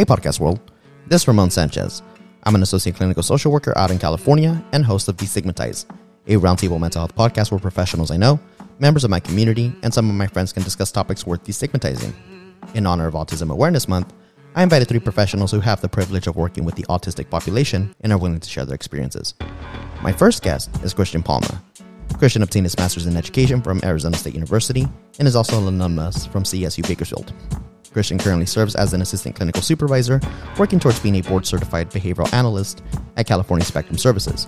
Hey, podcast world. This is Ramon Sanchez. I'm an associate clinical social worker out in California and host of Destigmatize, a roundtable mental health podcast where professionals I know, members of my community, and some of my friends can discuss topics worth destigmatizing. In honor of Autism Awareness Month, I invited three professionals who have the privilege of working with the autistic population and are willing to share their experiences. My first guest is Christian Palma. Christian obtained his master's in education from Arizona State University and is also an alumnus from CSU Bakersfield. Christian currently serves as an assistant clinical supervisor, working towards being a board certified behavioral analyst at California Spectrum Services.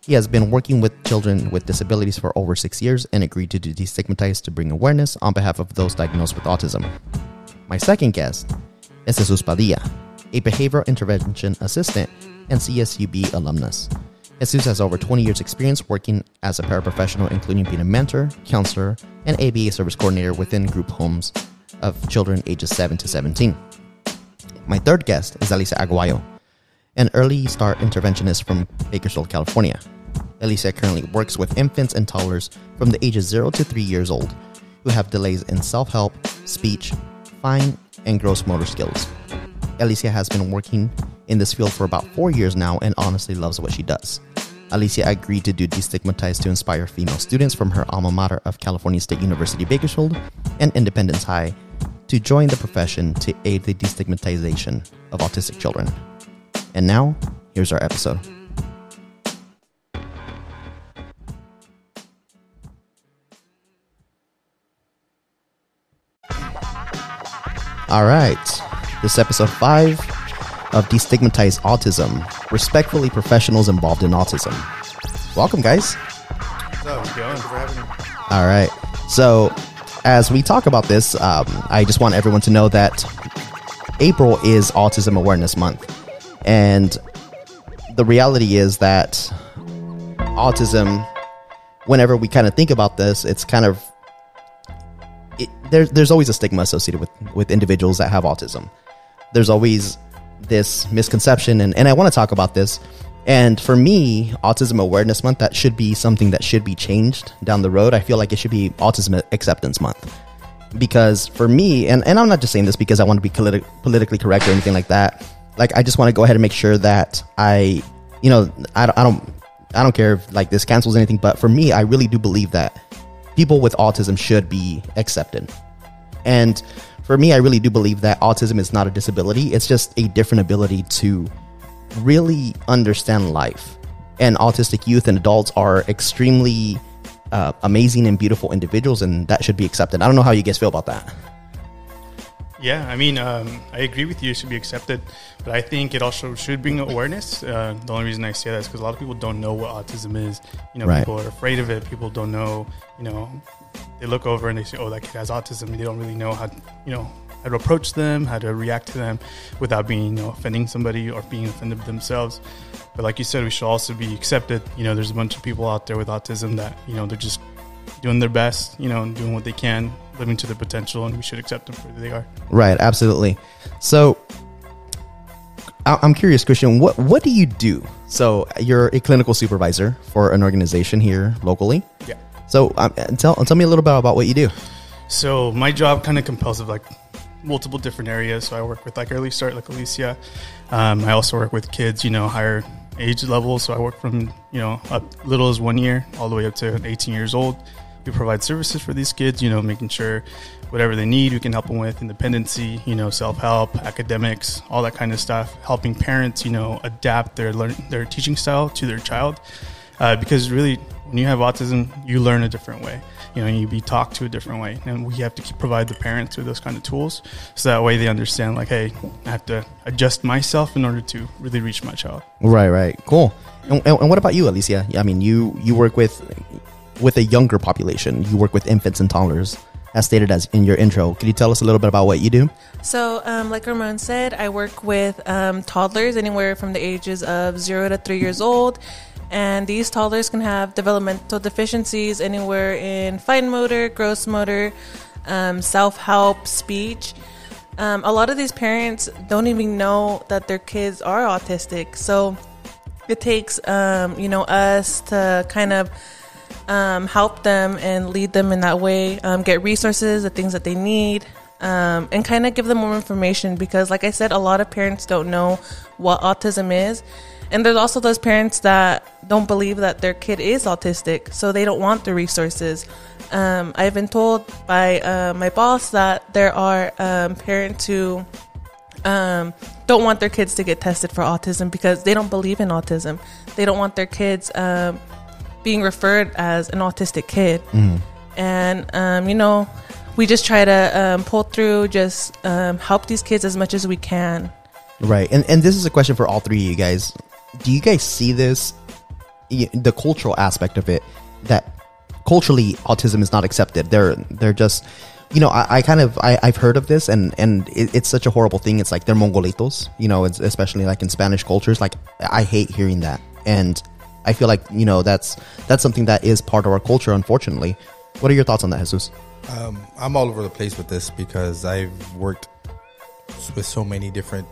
He has been working with children with disabilities for over six years and agreed to destigmatize to bring awareness on behalf of those diagnosed with autism. My second guest is Jesus Padilla, a behavioral intervention assistant and CSUB alumnus. Jesus has over 20 years' experience working as a paraprofessional, including being a mentor, counselor, and ABA service coordinator within group homes of children ages 7 to 17. My third guest is Elysia Aguayo, an early start interventionist from Bakersfield, California. Elysia currently works with infants and toddlers from the ages 0 to 3 years old who have delays in self help, speech, fine, and gross motor skills. Elysia has been working in this field for about four years now and honestly loves what she does. Elysia agreed to do Destigmatize to inspire female students from her alma mater of California State University Bakersfield and Independence High to join the profession to aid the destigmatization of autistic children. And now, here's our episode. All right, this episode five of Destigmatize Autism, respectfully professionals involved in autism. Welcome, guys. All right. So, as we talk about this, um, I just want everyone to know that April is Autism Awareness Month. And the reality is that autism, whenever we kind of think about this, it's kind of it, there's there's always a stigma associated with with individuals that have autism. There's always this misconception, and, and I want to talk about this. And for me, Autism Awareness Month, that should be something that should be changed down the road. I feel like it should be Autism Acceptance Month. Because for me, and, and I'm not just saying this because I want to be politi- politically correct or anything like that. Like, I just want to go ahead and make sure that I, you know, I, I don't, I don't care if like this cancels anything, but for me, I really do believe that people with autism should be accepted. And for me, I really do believe that autism is not a disability. It's just a different ability to really understand life. And autistic youth and adults are extremely uh, amazing and beautiful individuals, and that should be accepted. I don't know how you guys feel about that. Yeah, I mean, um, I agree with you. It should be accepted, but I think it also should bring awareness. Uh, the only reason I say that is because a lot of people don't know what autism is. You know, Right. people are afraid of it. People don't know. You know, they look over and they say, "Oh, that kid has autism." And they don't really know how, you know, how to approach them, how to react to them, without being, you know, offending somebody or being offended themselves. But like you said, we should also be accepted. You know, there's a bunch of people out there with autism that you know they're just doing their best. You know, and doing what they can, living to their potential, and we should accept them for who they are. Right, absolutely. So, I'm curious, Christian. What what do you do? So, you're a clinical supervisor for an organization here locally. Yeah. So, um, tell tell me a little bit about what you do. So my job kind of compels of like multiple different areas. So I work with like early start, like Elysia. Um, I also work with kids, you know, higher age levels. So I work from you know up little as one year all the way up to 18 years old. We provide services for these kids, you know, making sure whatever they need, we can help them with independency, you know, self help, academics, all that kind of stuff. Helping parents, you know, adapt their learn their teaching style to their child, uh, because really, when you have autism, you learn a different way. You know, you be talked to a different way, and we have to keep, provide the parents with those kind of tools, so that way they understand, like, hey, I have to adjust myself in order to really reach my child. Right, right, cool. And, and, and what about you, Elysia? I mean, you you work with with a younger population. You work with infants and toddlers, as stated as in your intro. Can you tell us a little bit about what you do? So, um, like Ramon said, I work with um, toddlers anywhere from the ages of zero to three years old. And these toddlers can have developmental deficiencies anywhere in fine motor, gross motor, um, self help, speech. Um, a lot of these parents don't even know that their kids are autistic. So, it takes, um, you know, us to kind of um, help them and lead them in that way, um, get resources, the things that they need, um, and kind of give them more information because, like I said, a lot of parents don't know what autism is. And there's also those parents that don't believe that their kid is autistic, so they don't want the resources. Um, I've been told by uh, my boss that there are um, parents who um, don't want their kids to get tested for autism because they don't believe in autism. They don't want their kids um, being referred as an autistic kid. And, um, you know, we just try to um, pull through, just um, help these kids as much as we can. Right. And and this is a question for all three of you guys. Do you guys see this the cultural aspect of it that culturally autism is not accepted. They're they're just you know, I, I kind of I, I've heard of this and and it, it's such a horrible thing. It's like they're Mongolitos, you know, especially like in Spanish cultures. Like I hate hearing that, and I feel like you know that's that's something that is part of our culture. Unfortunately, what are your thoughts on that, Jesus? Um, I'm all over the place with this because I've worked with so many different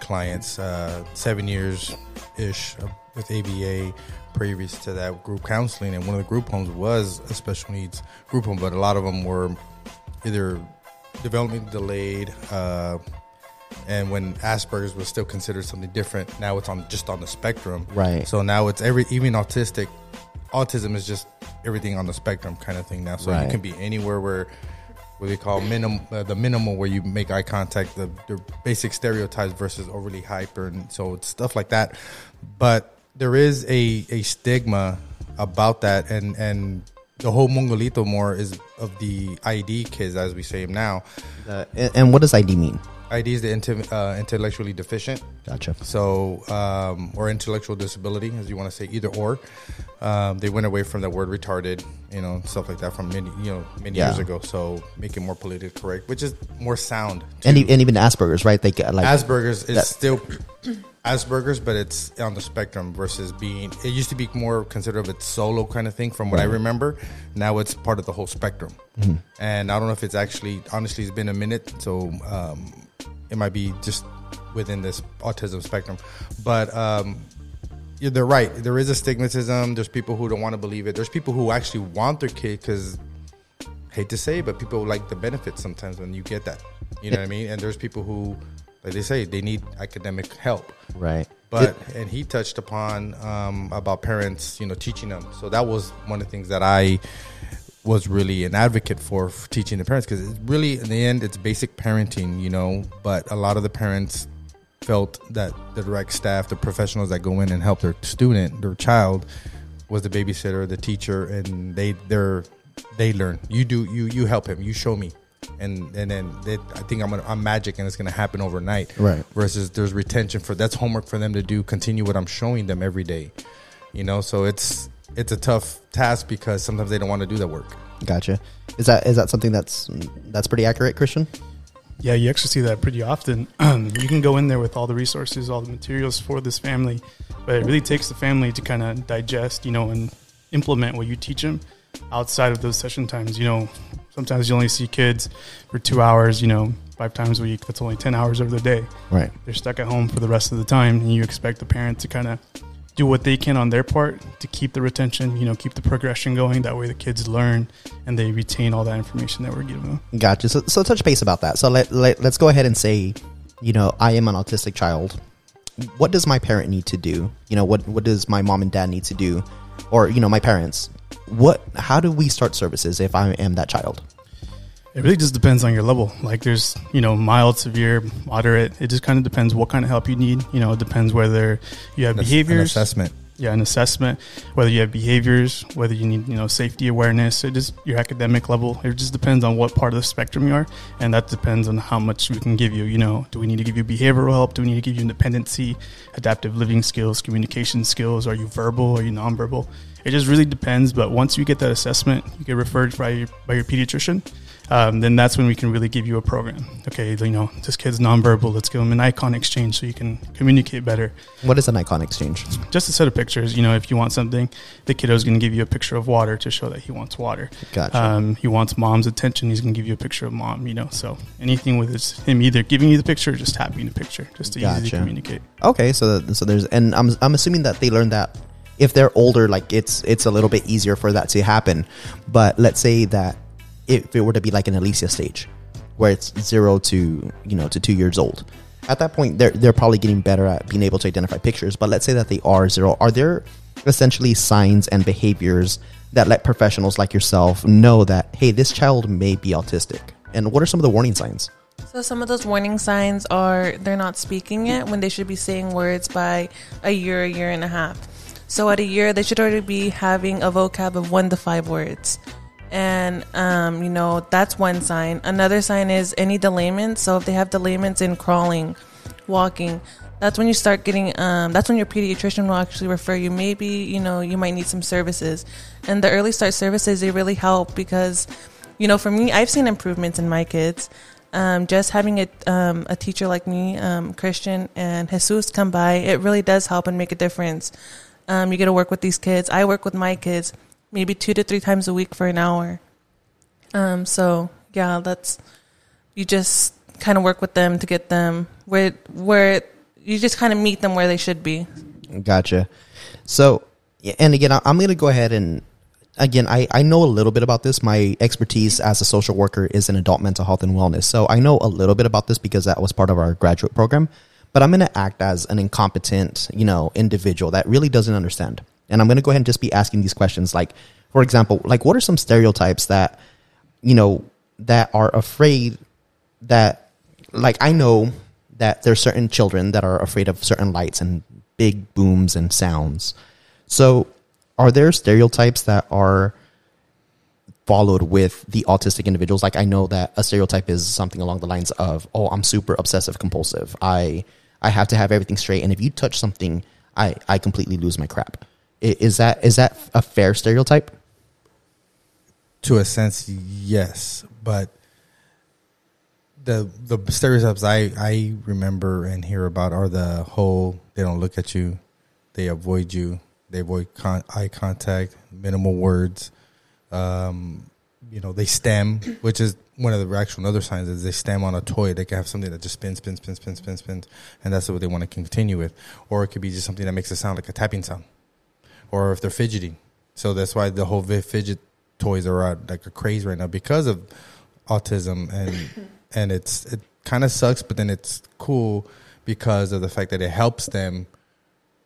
clients, uh, seven years ish with ABA. Previous to that, group counseling, and one of the group homes was a special needs group home, but a lot of them were either development delayed, uh, and when Asperger's was still considered something different, now it's on just on the spectrum. Right. So now it's every even autistic. Autism is just everything on the spectrum kind of thing now. So Right. you can be anywhere where what they call minim, uh, the minimal where you make eye contact, the, the basic stereotypes versus overly hyper, and so it's stuff like that. But there is a, a stigma about that, and and the whole Mongolito more is of the ID kids, as we say them now. Uh, and, and what does ID mean? ID is the uh, intellectually deficient. Gotcha. So, um, or intellectual disability, as you want to say, either or. Um, they went away from the word retarded, you know, stuff like that from many, you know, many Yeah. years ago. So, make it more politically correct, which is more sound. And, and even Asperger's, right? They get like Asperger's is that- still Asperger's, but it's on the spectrum versus being. It used to be more considered of its solo kind of thing, from what I remember. Now it's part of the whole spectrum, and I don't know if it's actually. Honestly, it's been a minute, so um, it might be just within this autism spectrum. But um, they're right. There is a stigmatism. There's people who don't want to believe it. There's people who actually want their kid because hate to say, it, but people like the benefits sometimes when you get that. You know what I mean? And there's people who, like they say, they need academic help. right. But and he touched upon um, about parents, you know, teaching them. So that was one of the things that I was really an advocate for, for teaching the parents because it's really in the end it's basic parenting, you know. But a lot of the parents felt that the direct staff, the professionals that go in and help their student, their child, was the babysitter, the teacher, and they they're they learn. You do you you help him. You show me, and and then they, I think I'm gonna, I'm magic, and it's gonna happen overnight. Right. Versus there's retention for that's homework for them to do. Continue what I'm showing them every day. You know, so it's it's a tough task because sometimes they don't want to do that work. Gotcha. Is that is that something that's that's pretty accurate, Christian? Yeah, you actually see that pretty often. you can go in there with all the resources, all the materials for this family, but it really takes the family to kind of digest, you know, and implement what you teach them outside of those session times. You know, sometimes you only see kids for two hours, you know, five times a week. That's only 10 hours of the day. Right. They're stuck at home for the rest of the time, and you expect the parent to kind of do what they can on their part to keep the retention, you know, keep the progression going. That way the kids learn and they retain all that information that we're giving them. Gotcha. So, so touch base about that. So let, let let's go ahead and say, you know, I am an autistic child. What does my parent need to do? You know, what what does my mom and dad need to do, or you know, my parents? What? How do we start services if I am that child? It really just depends on your level. Like there's, you know, mild, severe, moderate. It just kind of depends what kind of help you need. You know, it depends whether you have an behaviors. assessment. yeah, an assessment, whether you have behaviors, whether you need, you know, safety awareness, it just your academic level. It just depends on what part of the spectrum you are, and that depends on how much we can give you. You know, do we need to give you behavioral help? Do we need to give you independency, adaptive living skills, communication skills? Are you verbal? Are you nonverbal? It just really depends. But once you get that assessment, you get referred by your, by your pediatrician. Um, then that's when we can really give you a program. Okay, you know, this kid's nonverbal. Let's give him an icon exchange so you can communicate better What is an icon exchange? just a set of pictures. You know, if you want something, the kiddo's going to give you a picture of water to show that he wants water. Gotcha. Um, he wants mom's attention. He's going to give you a picture of mom. You know, so anything with his, him either giving you the picture or just tapping the picture, just to easily Gotcha. communicate. Okay, so so there's and I'm I'm assuming that they learn that if they're older, like it's it's a little bit easier for that to happen. But let's say that if it were to be like an Elysia stage, where it's zero to you know to two years old. At that point, they're they're probably getting better at being able to identify pictures. But let's say that they are zero. Are there essentially signs and behaviors that let professionals like yourself know that hey, this child may be autistic? And what are some of the warning signs? So some of those warning signs are they're not speaking yet when they should be saying words by a year, a year and a half. So at a year, they should already be having a vocab of one to five words. And, um, you know, that's one sign. Another sign is any delayment. So if they have delayments in crawling, walking, that's when you start getting, um, that's when your pediatrician will actually refer you. Maybe, you know, you might need some services. And the early start services, they really help because, you know, for me, I've seen improvements in my kids. Um, just having a, um, a teacher like me, um, Christian and Jesus come by, it really does help and make a difference. Um, you get to work with these kids. I work with my kids maybe two to three times a week for an hour. Um, so yeah, that's you just kind of work with them to get them where where you just kind of meet them where they should be. Gotcha. So, and again, I'm going to go ahead and again, I, I know a little bit about this. My expertise as a social worker is in adult mental health and wellness. So I know a little bit about this because that was part of our graduate program. But I'm going to act as an incompetent, you know, individual that really doesn't understand. And I'm going to go ahead and just be asking these questions. Like, for example, like what are some stereotypes that, you know, that are afraid that, like, I know that there's certain children that are afraid of certain lights and big booms and sounds. So, are there stereotypes that are followed with the autistic individuals? Like, I know that a stereotype is something along the lines of, "Oh, I'm super obsessive compulsive. I I have to have everything straight, and if you touch something, I I completely lose my crap." Is that is that a fair stereotype? to a sense, yes, but the the stereotypes I I remember and hear about are the whole they don't look at you, they avoid you, they avoid con- eye contact, minimal words, um, you know, they stim, which is one of the actual other signs is they stim on a toy. They can have something that just spins, spins, spins, spins, spins, spins, and that's what they want to continue with, or it could be just something that makes a sound like a tapping sound, or if they're fidgeting. So that's why the whole fidget toys are out like a craze right now because of autism and and it's it kind of sucks but then it's cool because of the fact that it helps them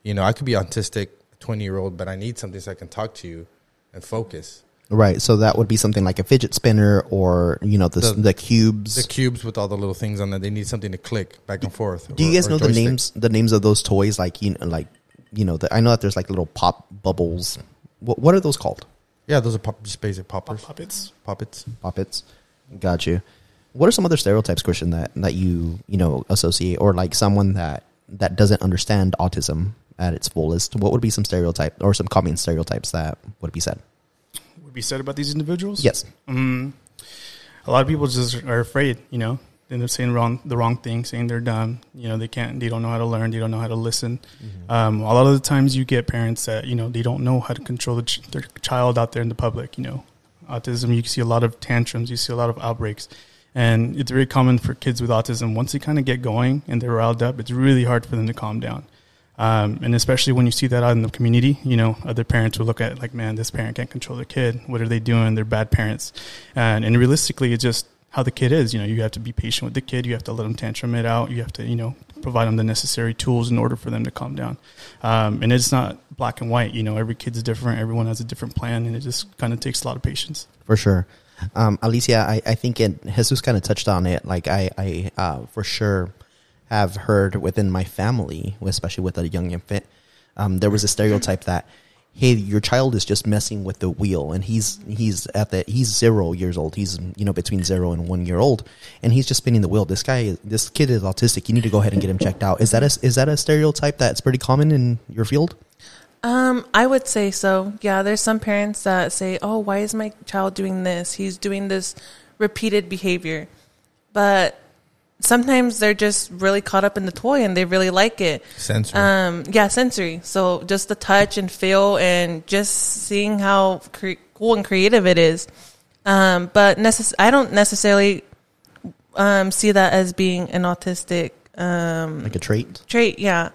you know i could be autistic 20 year old but i need something so i can talk to you and focus Right. So that would be something like a fidget spinner, or you know, the the, The- cubes. the cubes with all the little things on there they need something to click back and forth Do you guys or know the names the names of those toys? Like you know, like you know, the, I know that there's like little pop bubbles. What what are those called? yeah those are pop, just basic poppers Puppets. puppets Poppets. Got you. What are some other stereotypes, Christian, that that you you know associate, or like someone that that doesn't understand autism at its fullest? What would be some stereotype or some common stereotypes that would be said? Would be said about these individuals? Yes. Um, a lot of people just are afraid, you know. Then they're saying wrong, the wrong thing, saying they're dumb. You know, they can't, they don't know how to learn, they don't know how to listen. Um, a lot of the times, you get parents that you know they don't know how to control the ch- their child out there in the public. You know, autism. You see a lot of tantrums, you see a lot of outbreaks, and it's very common for kids with autism. Once they kind of get going and they're riled up, it's really hard for them to calm down. Um, and especially when you see that out in the community, you know, other parents will look at it like, man, this parent can't control their kid. What are they doing? They're bad parents. And, and realistically, it's just how the kid is. You know, you have to be patient with the kid. You have to let them tantrum it out. You have to, you know, provide them the necessary tools in order for them to calm down. Um, and it's not black and white. You know, every kid's different. Everyone has a different plan, and it just kind of takes a lot of patience. For sure. Um, Elysia, I, I think it, Jesus kind of touched on it. Like I, I uh, for sure have heard within my family, especially with a young infant, um, there was a stereotype that, hey, your child is just messing with the wheel, and he's he's at the he's zero years old. He's you know between zero and one year old, and he's just spinning the wheel. This guy, this kid is autistic. You need to go ahead and get him checked out. Is that a is that a stereotype that's pretty common in your field? Um, I would say so. Yeah, there's some parents that say, "Oh, why is my child doing this? He's doing this repeated behavior." But sometimes they're just really caught up in the toy and they really like it. sensory Um, yeah, sensory. So just the touch and feel and just seeing how cre- cool and creative it is. Um, but necess- I don't necessarily um, see that as being an autistic um, Like a trait? trait. Yeah.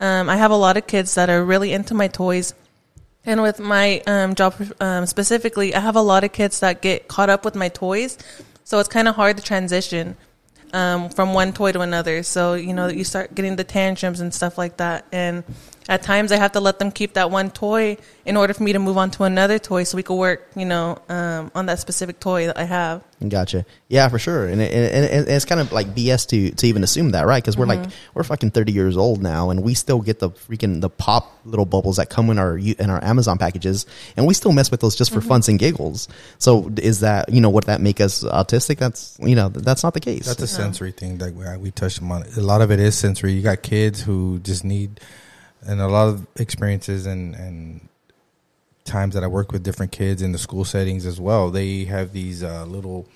Um, I have a lot of kids that are really into my toys. And with my um, job um, specifically, I have a lot of kids that get caught up with my toys. So it's kind of hard to transition um, from one toy to another. So you know you start getting the tantrums and stuff like that, and at times I have to let them keep that one toy in order for me to move on to another toy, so we could work, you know, um, on that specific toy that I have. Gotcha. Yeah, for sure. And, it, and, it, and it's kind of like BS to, to even assume that, right? Because we're like we're fucking thirty years old now, and we still get the freaking the pop little bubbles that come in our in our Amazon packages, and we still mess with those just for funs and giggles. So is that you know would that make us autistic? That's you know that's not the case. That's a sensory thing that we, we touched on. A lot of it is sensory. You got kids who just need, and a lot of experiences and and times that I work with different kids in the school settings as well. They have these uh, little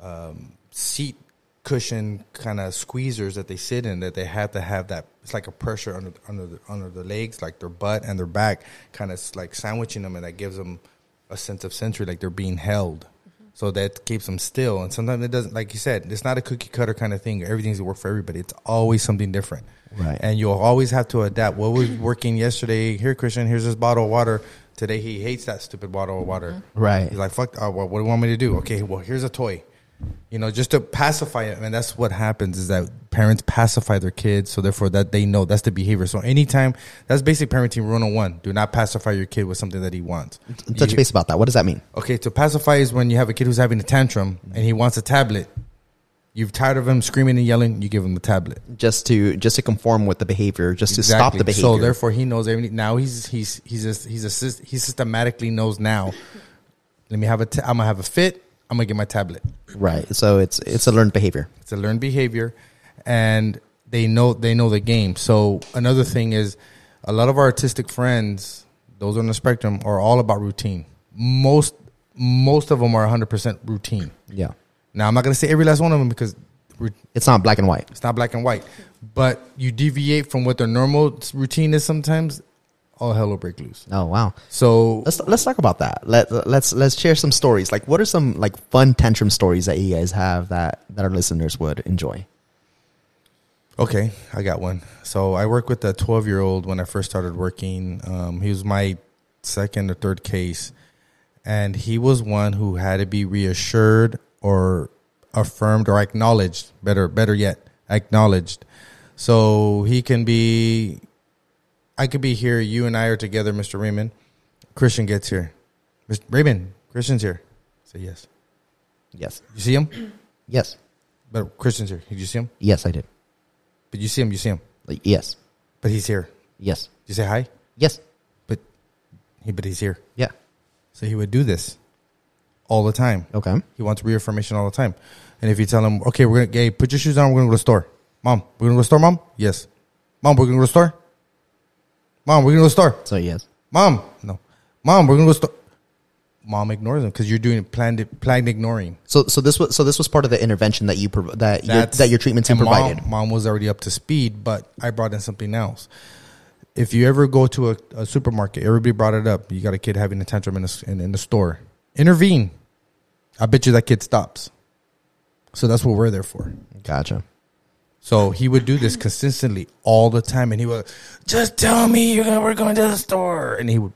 um, seat cushion kind of squeezers that they sit in that they have to have that. It's like a pressure under under the, under the legs, like their butt and their back, kind of like sandwiching them, and that gives them a sense of sensory, like they're being held. So that keeps them still, and sometimes it doesn't. Like you said, it's not a cookie cutter kind of thing. Everything's work for everybody. It's always something different, Right. And you'll always have to adapt. What was working yesterday? Here, Christian. Here's this bottle of water. Today he hates that stupid bottle of water. Right. He's like, "Fuck! Uh, what, what do you want me to do?" Okay, well, here's a toy. You know, just to pacify it, and that's what happens is that parents pacify their kids, so therefore that they know that's the behavior. So anytime that's basic parenting rule number oh one: do not pacify your kid with something that he wants. Touch You- base about that. What does that mean? Okay, to pacify is when you have a kid who's having a tantrum and he wants a tablet. You've tired of him screaming and yelling. You give him the tablet. Just to just to conform with the behavior, just to stop the behavior. So therefore, he knows everything. Now he's he's he's just, he's a, he systematically knows now. Let me have a. T- I'm gonna have a fit. I'm gonna get my tablet. right. So it's it's a learned behavior. It's a learned behavior, and they know they know the game. So another thing is, a lot of our autistic friends, those on the spectrum, are all about routine. Most most of them are 100 percent routine. Yeah. Now I'm not gonna say every last one of them because It's not black and white. it's not black and white, but you deviate from what their normal routine is. Sometimes all hell will break loose. Oh wow. So Let's let's talk about that. Let let's let's share some stories. Like, what are some like fun tantrum stories that you guys have that that our listeners would enjoy? Okay, I got one. So I worked with a 12 year old when I first started working. Um, he was my second or third case, and he was one who had to be reassured or affirmed or acknowledged. Better, better yet, acknowledged. So he can be. I could be here. You and I are together, Mr. Raymond. Christian gets here. Mr. Raymond, Christian's here. Say yes. Yes. You see him? Yes. But Christian's here. Did you see him? Yes, I did. But you see him. You see him. Like, yes. But he's here. Yes. Did you say hi? Yes. But he, but he's here. Yeah. So he would do this all the time. Okay. He wants reaffirmation all the time. And if you tell him, okay, we're gonna, hey, put your shoes on, we're gonna go to the store. Mom, we're gonna go to the store, mom? Yes. Mom, we're gonna go to the store? Mom, we're gonna go to the store. So yes. Mom, no. Mom, we're gonna go to the store. Mom ignores him because you're doing planned, planned ignoring. So so this was so this was part of the intervention that you prov- that your, That's- that your treatment team and mom- provided. Mom, was already up to speed, but I brought in something else. If you ever go to a, a supermarket, everybody brought it up. You got a kid having a tantrum in, a, in, in the store. Intervene. I bet you that kid stops. So that's what we're there for. Gotcha. So he would do this consistently all the time, and he would just tell me you're gonna, we're going to the store, and he would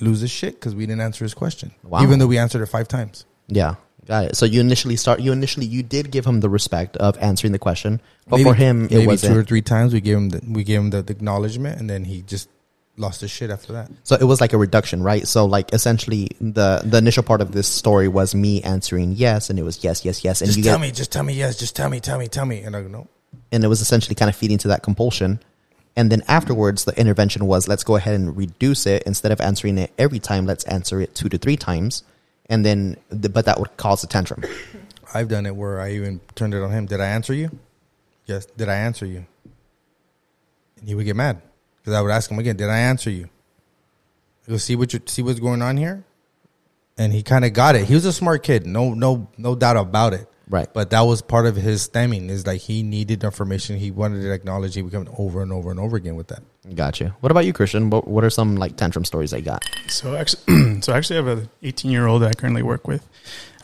lose his shit because we didn't answer his question, Wow. even though we answered it five times. Yeah. Got it. So you initially start. You initially you did give him the respect of answering the question, but for him it maybe wasn't. two or three times we gave him the, we gave him the, the acknowledgement, and then he just lost his shit after that. So it was like a reduction, right? So like essentially the the initial part of this story was me answering yes, and it was yes, yes, yes, and just you tell get, me, just tell me yes, just tell me, tell me, tell me, and I go no. And it was essentially kind of feeding to that compulsion. And then afterwards, the intervention was let's go ahead and reduce it instead of answering it every time. Let's answer it two to three times, and then the, but that would cause a tantrum. I've done it where I even turned it on him. Did I answer you? Yes. Did I answer you? And he would get mad because I would ask him again. Did I answer you? He'll see what you see what's going on here, and he kind of got it. He was a smart kid, no, no, no doubt about it. Right. But that was part of his stimming. Is like he needed information. He wanted it acknowledged. He would come over and over and over again with that. Gotcha. What about you, Christian? What, what are some like tantrum stories that you got? So actually, so I actually, I have an 18 year old that I currently work with,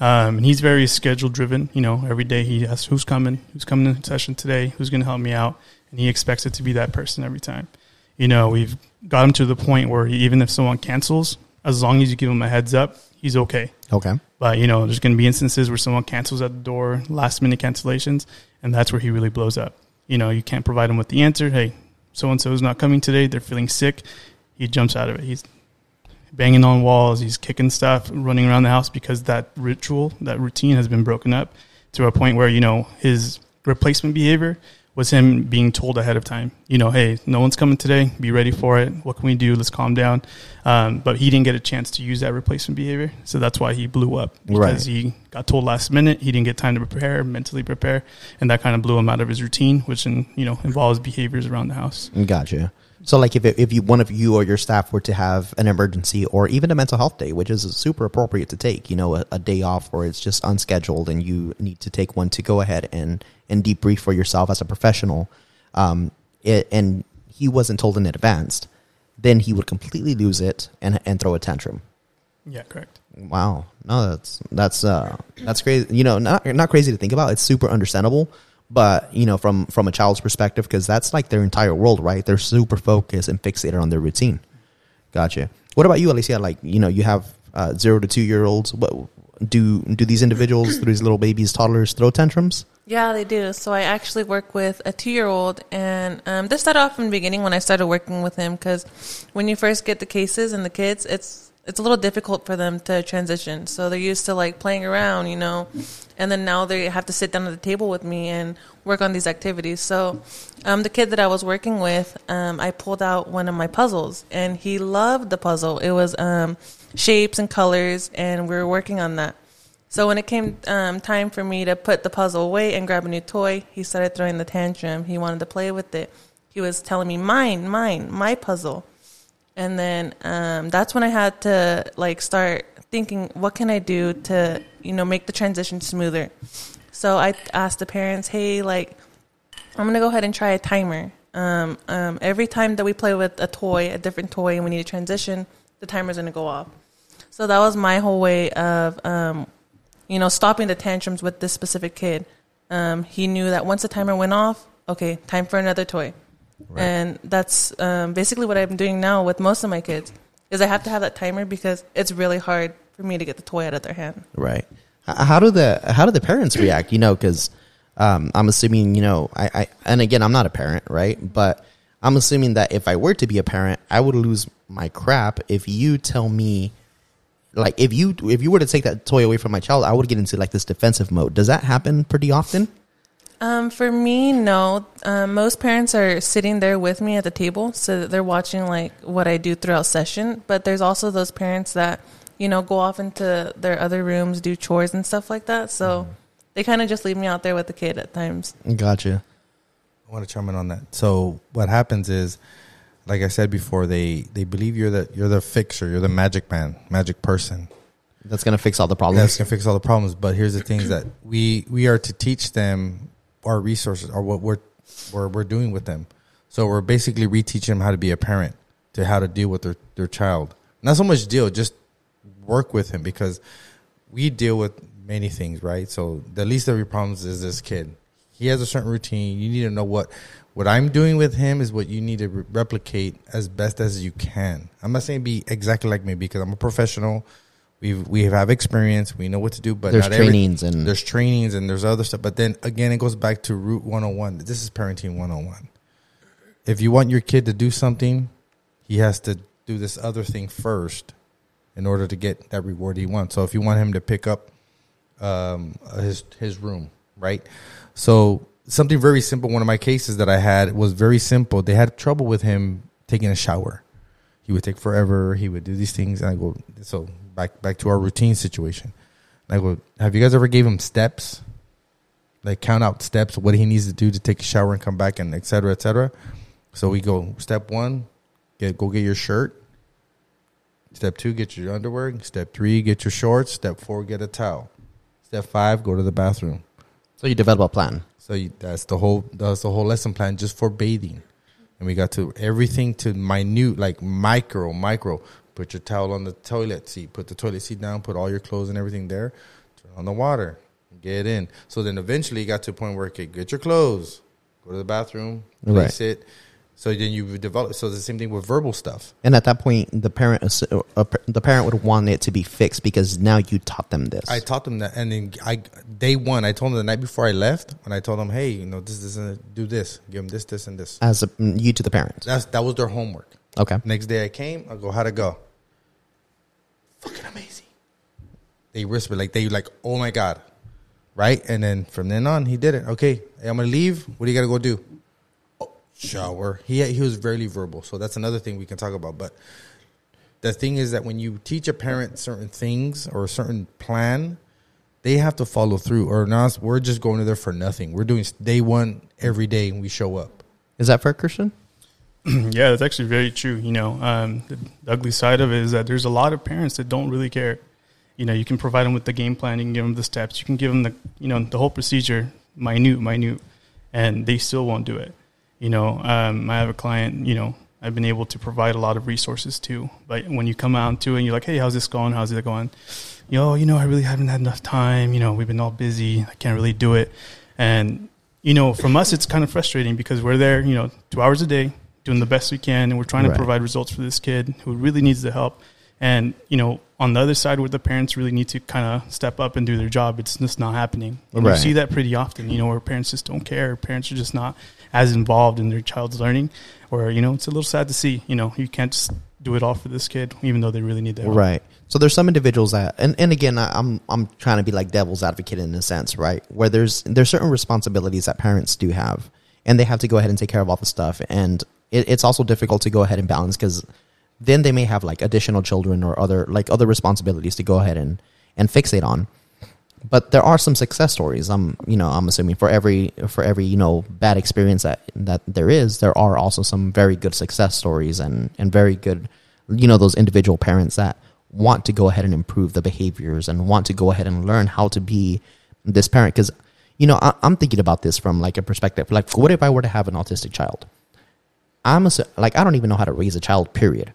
um, and he's very schedule driven. You know, every day he asks who's coming, who's coming to session today, who's going to help me out, and he expects it to be that person every time. You know, we've got him to the point where he, even if someone cancels, as long as you give him a heads up, he's okay. Okay. But you know, there's going to be instances where someone cancels at the door, last minute cancellations, and that's where he really blows up. You know, you can't provide him with the answer. Hey, so and so is not coming today. They're feeling sick. He jumps out of it. He's banging on walls. He's kicking stuff, running around the house because that ritual, that routine has been broken up to a point where you know his replacement behavior was him being told ahead of time, you know, hey, no one's coming today. Be ready for it. What can we do? Let's calm down. Um, but he didn't get a chance to use that replacement behavior, so that's why he blew up because Right. he got told last minute. He didn't get time to prepare, mentally prepare, and that kind of blew him out of his routine, which in, you know involves behaviors around the house. Gotcha. So, like, if if you one of you or your staff were to have an emergency or even a mental health day, which is super appropriate to take, you know, a, a day off or it's just unscheduled, and you need to take one to go ahead and and debrief for yourself as a professional, um, it, and he wasn't told in advance, then he would completely lose it and and throw a tantrum. Yeah, correct. Wow, no, that's that's uh that's crazy. You know, not not crazy to think about. It's super understandable, but you know, from from a child's perspective, because that's like their entire world, right? They're super focused and fixated on their routine. Gotcha. What about you, Elysia? Like, you know, you have uh, zero to two year olds. What do do these individuals, these little babies, toddlers, throw tantrums? Yeah, they do. So I actually work with a two year old, and um, this started off in the beginning when I started working with him because when you first get the cases and the kids, it's it's a little difficult for them to transition. So they're used to like playing around, you know, and then now they have to sit down at the table with me and work on these activities. So um, the kid that I was working with, um, I pulled out one of my puzzles, and he loved the puzzle. It was um, shapes and colors, and we were working on that. So when it came um, time for me to put the puzzle away and grab a new toy, he started throwing the tantrum. He wanted to play with it. He was telling me, "Mine, mine, my puzzle." And then um, that's when I had to like start thinking, what can I do to you know make the transition smoother? So I asked the parents, "Hey, like, I'm gonna go ahead and try a timer. Um, um, every time that we play with a toy, a different toy, and we need a transition, the timer's gonna go off." So that was my whole way of, um, you know, stopping the tantrums with this specific kid. Um, he knew that once the timer went off, okay, time for another toy. And that's um, basically what I'm doing now with most of my kids. Is I have to have that timer because it's really hard for me to get the toy out of their hand. Right. How do the how do the parents react? You know, because um, I'm assuming you know, I, I and again, I'm not a parent, right? But I'm assuming that if I were to be a parent, I would lose my crap if you tell me, like, if you if you were to take that toy away from my child, I would get into like this defensive mode. Does that happen pretty often? Um, for me, no. Um, most parents are sitting there with me at the table, so that they're watching like what I do throughout session. But there's also those parents that you know go off into their other rooms, do chores and stuff like that. So they kind of just leave me out there with the kid at times. Gotcha. I want to chime in on that. So what happens is, like I said before, they they believe you're the you're the fixer, you're the magic man, magic person. That's gonna fix all the problems. That's gonna fix all the problems. But here's the things that we we are to teach them our resources or what we're we're we're doing with them. So we're basically reteaching them how to be a parent, to how to deal with their their child. Not so much deal, just work with him because we deal with many things, right? So the least of your problems is this kid. He has a certain routine. You need to know what what I'm doing with him is what you need to re- replicate as best as you can. I'm not saying be exactly like me because I'm a professional. We we have experience. We know what to do, but There's not every- trainings and- there's trainings and there's other stuff. But then again, it goes back to Route 101. This is parenting 101. If you want your kid to do something, he has to do this other thing first in order to get that reward he wants. So if you want him to pick up um, his his room, right? So something very simple. One of my cases that I had was very simple. They had trouble with him taking a shower. He would take forever. He would do these things, and I go so back back to our routine situation. And I go, have you guys ever gave him steps? Like count out steps, what he needs to do to take a shower and come back, and et cetera, et cetera. So we go step one, get go get your shirt. Step two, get your underwear. Step three, get your shorts. Step four, get a towel. Step five, go to the bathroom. So you develop a plan. So you, that's the whole that's the whole lesson plan just for bathing, and we got to everything to minute like micro micro. Put your towel on the toilet seat. Put the toilet seat down. Put all your clothes and everything there. Turn on the water. Get in. So then eventually you got to a point where okay, get your clothes, go to the bathroom, place it, So then you develop. So the same thing with verbal stuff. And at that point, the parent uh, the parent would want it to be fixed because now you taught them this. I taught them that, and then I day one I told them the night before I left, and I told them, hey, you know, this, and do this, give them this, this, and this. as a, you to the parents. That's that was their homework. Okay. Next day I came, I go, how'd it go? Fucking amazing. They whisper like they like, oh my god, right? And then from then on, he did it. Okay, hey, I'm gonna leave. What do you gotta go do? Shower. He he was very verbal, so that's another thing we can talk about. But the thing is that when you teach a parent certain things or a certain plan, they have to follow through. Or not, we're just going to there for nothing. We're doing day one every day, and we show up. Is that fair, Christian? yeah, that's actually very true. You know, um, the, the ugly side of it is that there's a lot of parents that don't really care. You know, you can provide them with the game plan, you can give them the steps, you can give them the, you know, the whole procedure, minute, minute, and they still won't do it. You know, um, I have a client, you know, I've been able to provide a lot of resources to, but when you come out to it and you're like, hey, how's this going? How's it going? You know, you know, I really haven't had enough time. You know, we've been all busy. I can't really do it. And, you know, from us, it's kind of frustrating because we're there, you know, two hours a day, doing the best we can, and we're trying Right. to provide results for this kid who really needs the help. And you know, on the other side, where the parents really need to kind of step up and do their job, it's just not happening. And Right. You see that pretty often. You know, where parents just don't care. Parents are just not as involved in their child's learning, or you know, it's a little sad to see. You know, you can't just do it all for this kid, even though they really need help. Right. So there's some individuals that, and, and again, I'm I'm trying to be like devil's advocate in a sense, right? Where there's there's certain responsibilities that parents do have, and they have to go ahead and take care of all the stuff, and it, it's also difficult to go ahead and balance because then they may have like additional children or other like other responsibilities to go ahead and and fixate on. But there are some success stories. I'm you know I'm assuming for every for every you know bad experience that that there is, there are also some very good success stories and and very good you know those individual parents that want to go ahead and improve the behaviors and want to go ahead and learn how to be this parent. Because you know I, i'm thinking about this from like a perspective like what if i were to have an autistic child? I'm a, like i don't even know how to raise a child period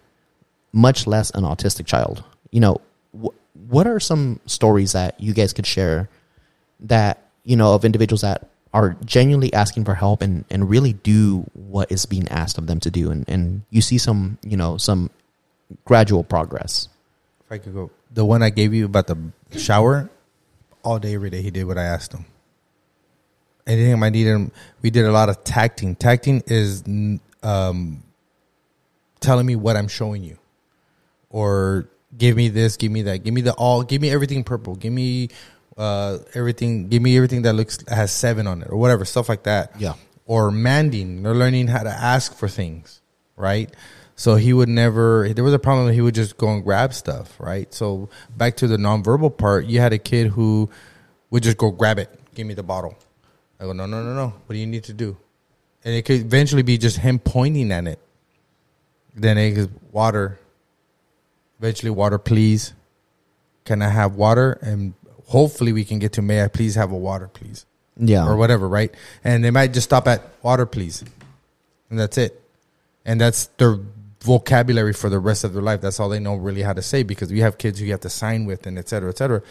much less an autistic child. You know wh- what are some stories that you guys could share that you know of individuals that are genuinely asking for help and, and really do what is being asked of them to do and, and you see some you know some gradual progress If I could go, the one I gave you about the shower, all day, every day, he did what I asked him. Anything I needed him, we did a lot of tacting. Tacting is um, telling me what I'm showing you, or give me this, give me that, give me the all, give me everything purple, give me uh, everything, give me everything that looks has seven on it, or whatever stuff like that. Yeah. Or manding, they're learning how to ask for things, right? So he would never. There was a problem. That he would just go and grab stuff, right? So back to the nonverbal part, you had a kid who would just go grab it. Give me the bottle. I go, no, no, no, no. What do you need to do? And it could eventually be just him pointing at it. Then it goes water. Eventually, water, please. Can I have water? And hopefully, we can get to may I please have a water, please yeah or whatever, right? And they might just stop at water, please, and that's it. And that's their vocabulary for the rest of their life. That's all they know really how to say because we have kids who you have to sign with and et cetera, et cetera.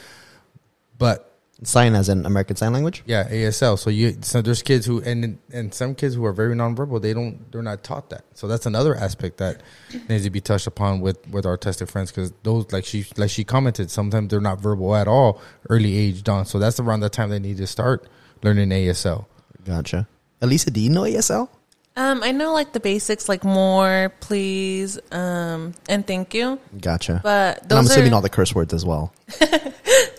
But sign as in american sign language yeah, ASL. So you so there's kids who and and some kids who are very nonverbal. They don't they're not taught that. So that's another aspect that needs to be touched upon with with our tested friends because those like she like she commented sometimes they're not verbal at all early age on. So that's around the time they need to start learning ASL. gotcha Elysia do you know asl Um, I know like the basics, like more, please, um, and thank you. gotcha But and i'm those assuming are, all the curse words as well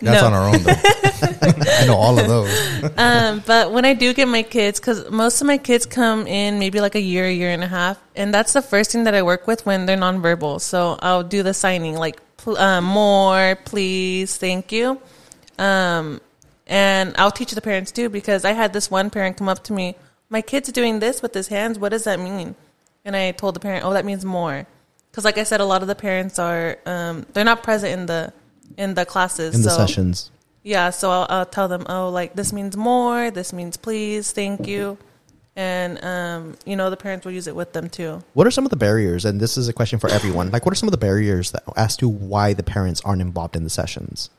That's No. on our own though. I know all of those. um, but when I do get my kids, because most of my kids come in maybe like a year, a year and a half, and that's the first thing that I work with when they're nonverbal. So I'll do the signing, like pl- uh, more, please, thank you, um, and I'll teach the parents too because I had this one parent come up to me, my kid's doing this with his hands. What does that mean? And I told the parent, oh, that means more, because like I said, a lot of the parents are um, they're not present in the in the classes in the so- sessions yeah, so I'll, I'll tell them, oh, like this means more, this means please, thank you, and um, you know the parents will use it with them too. what are some of the barriers and this is a question for everyone like what are some of the barriers that as to why the parents aren't involved in the sessions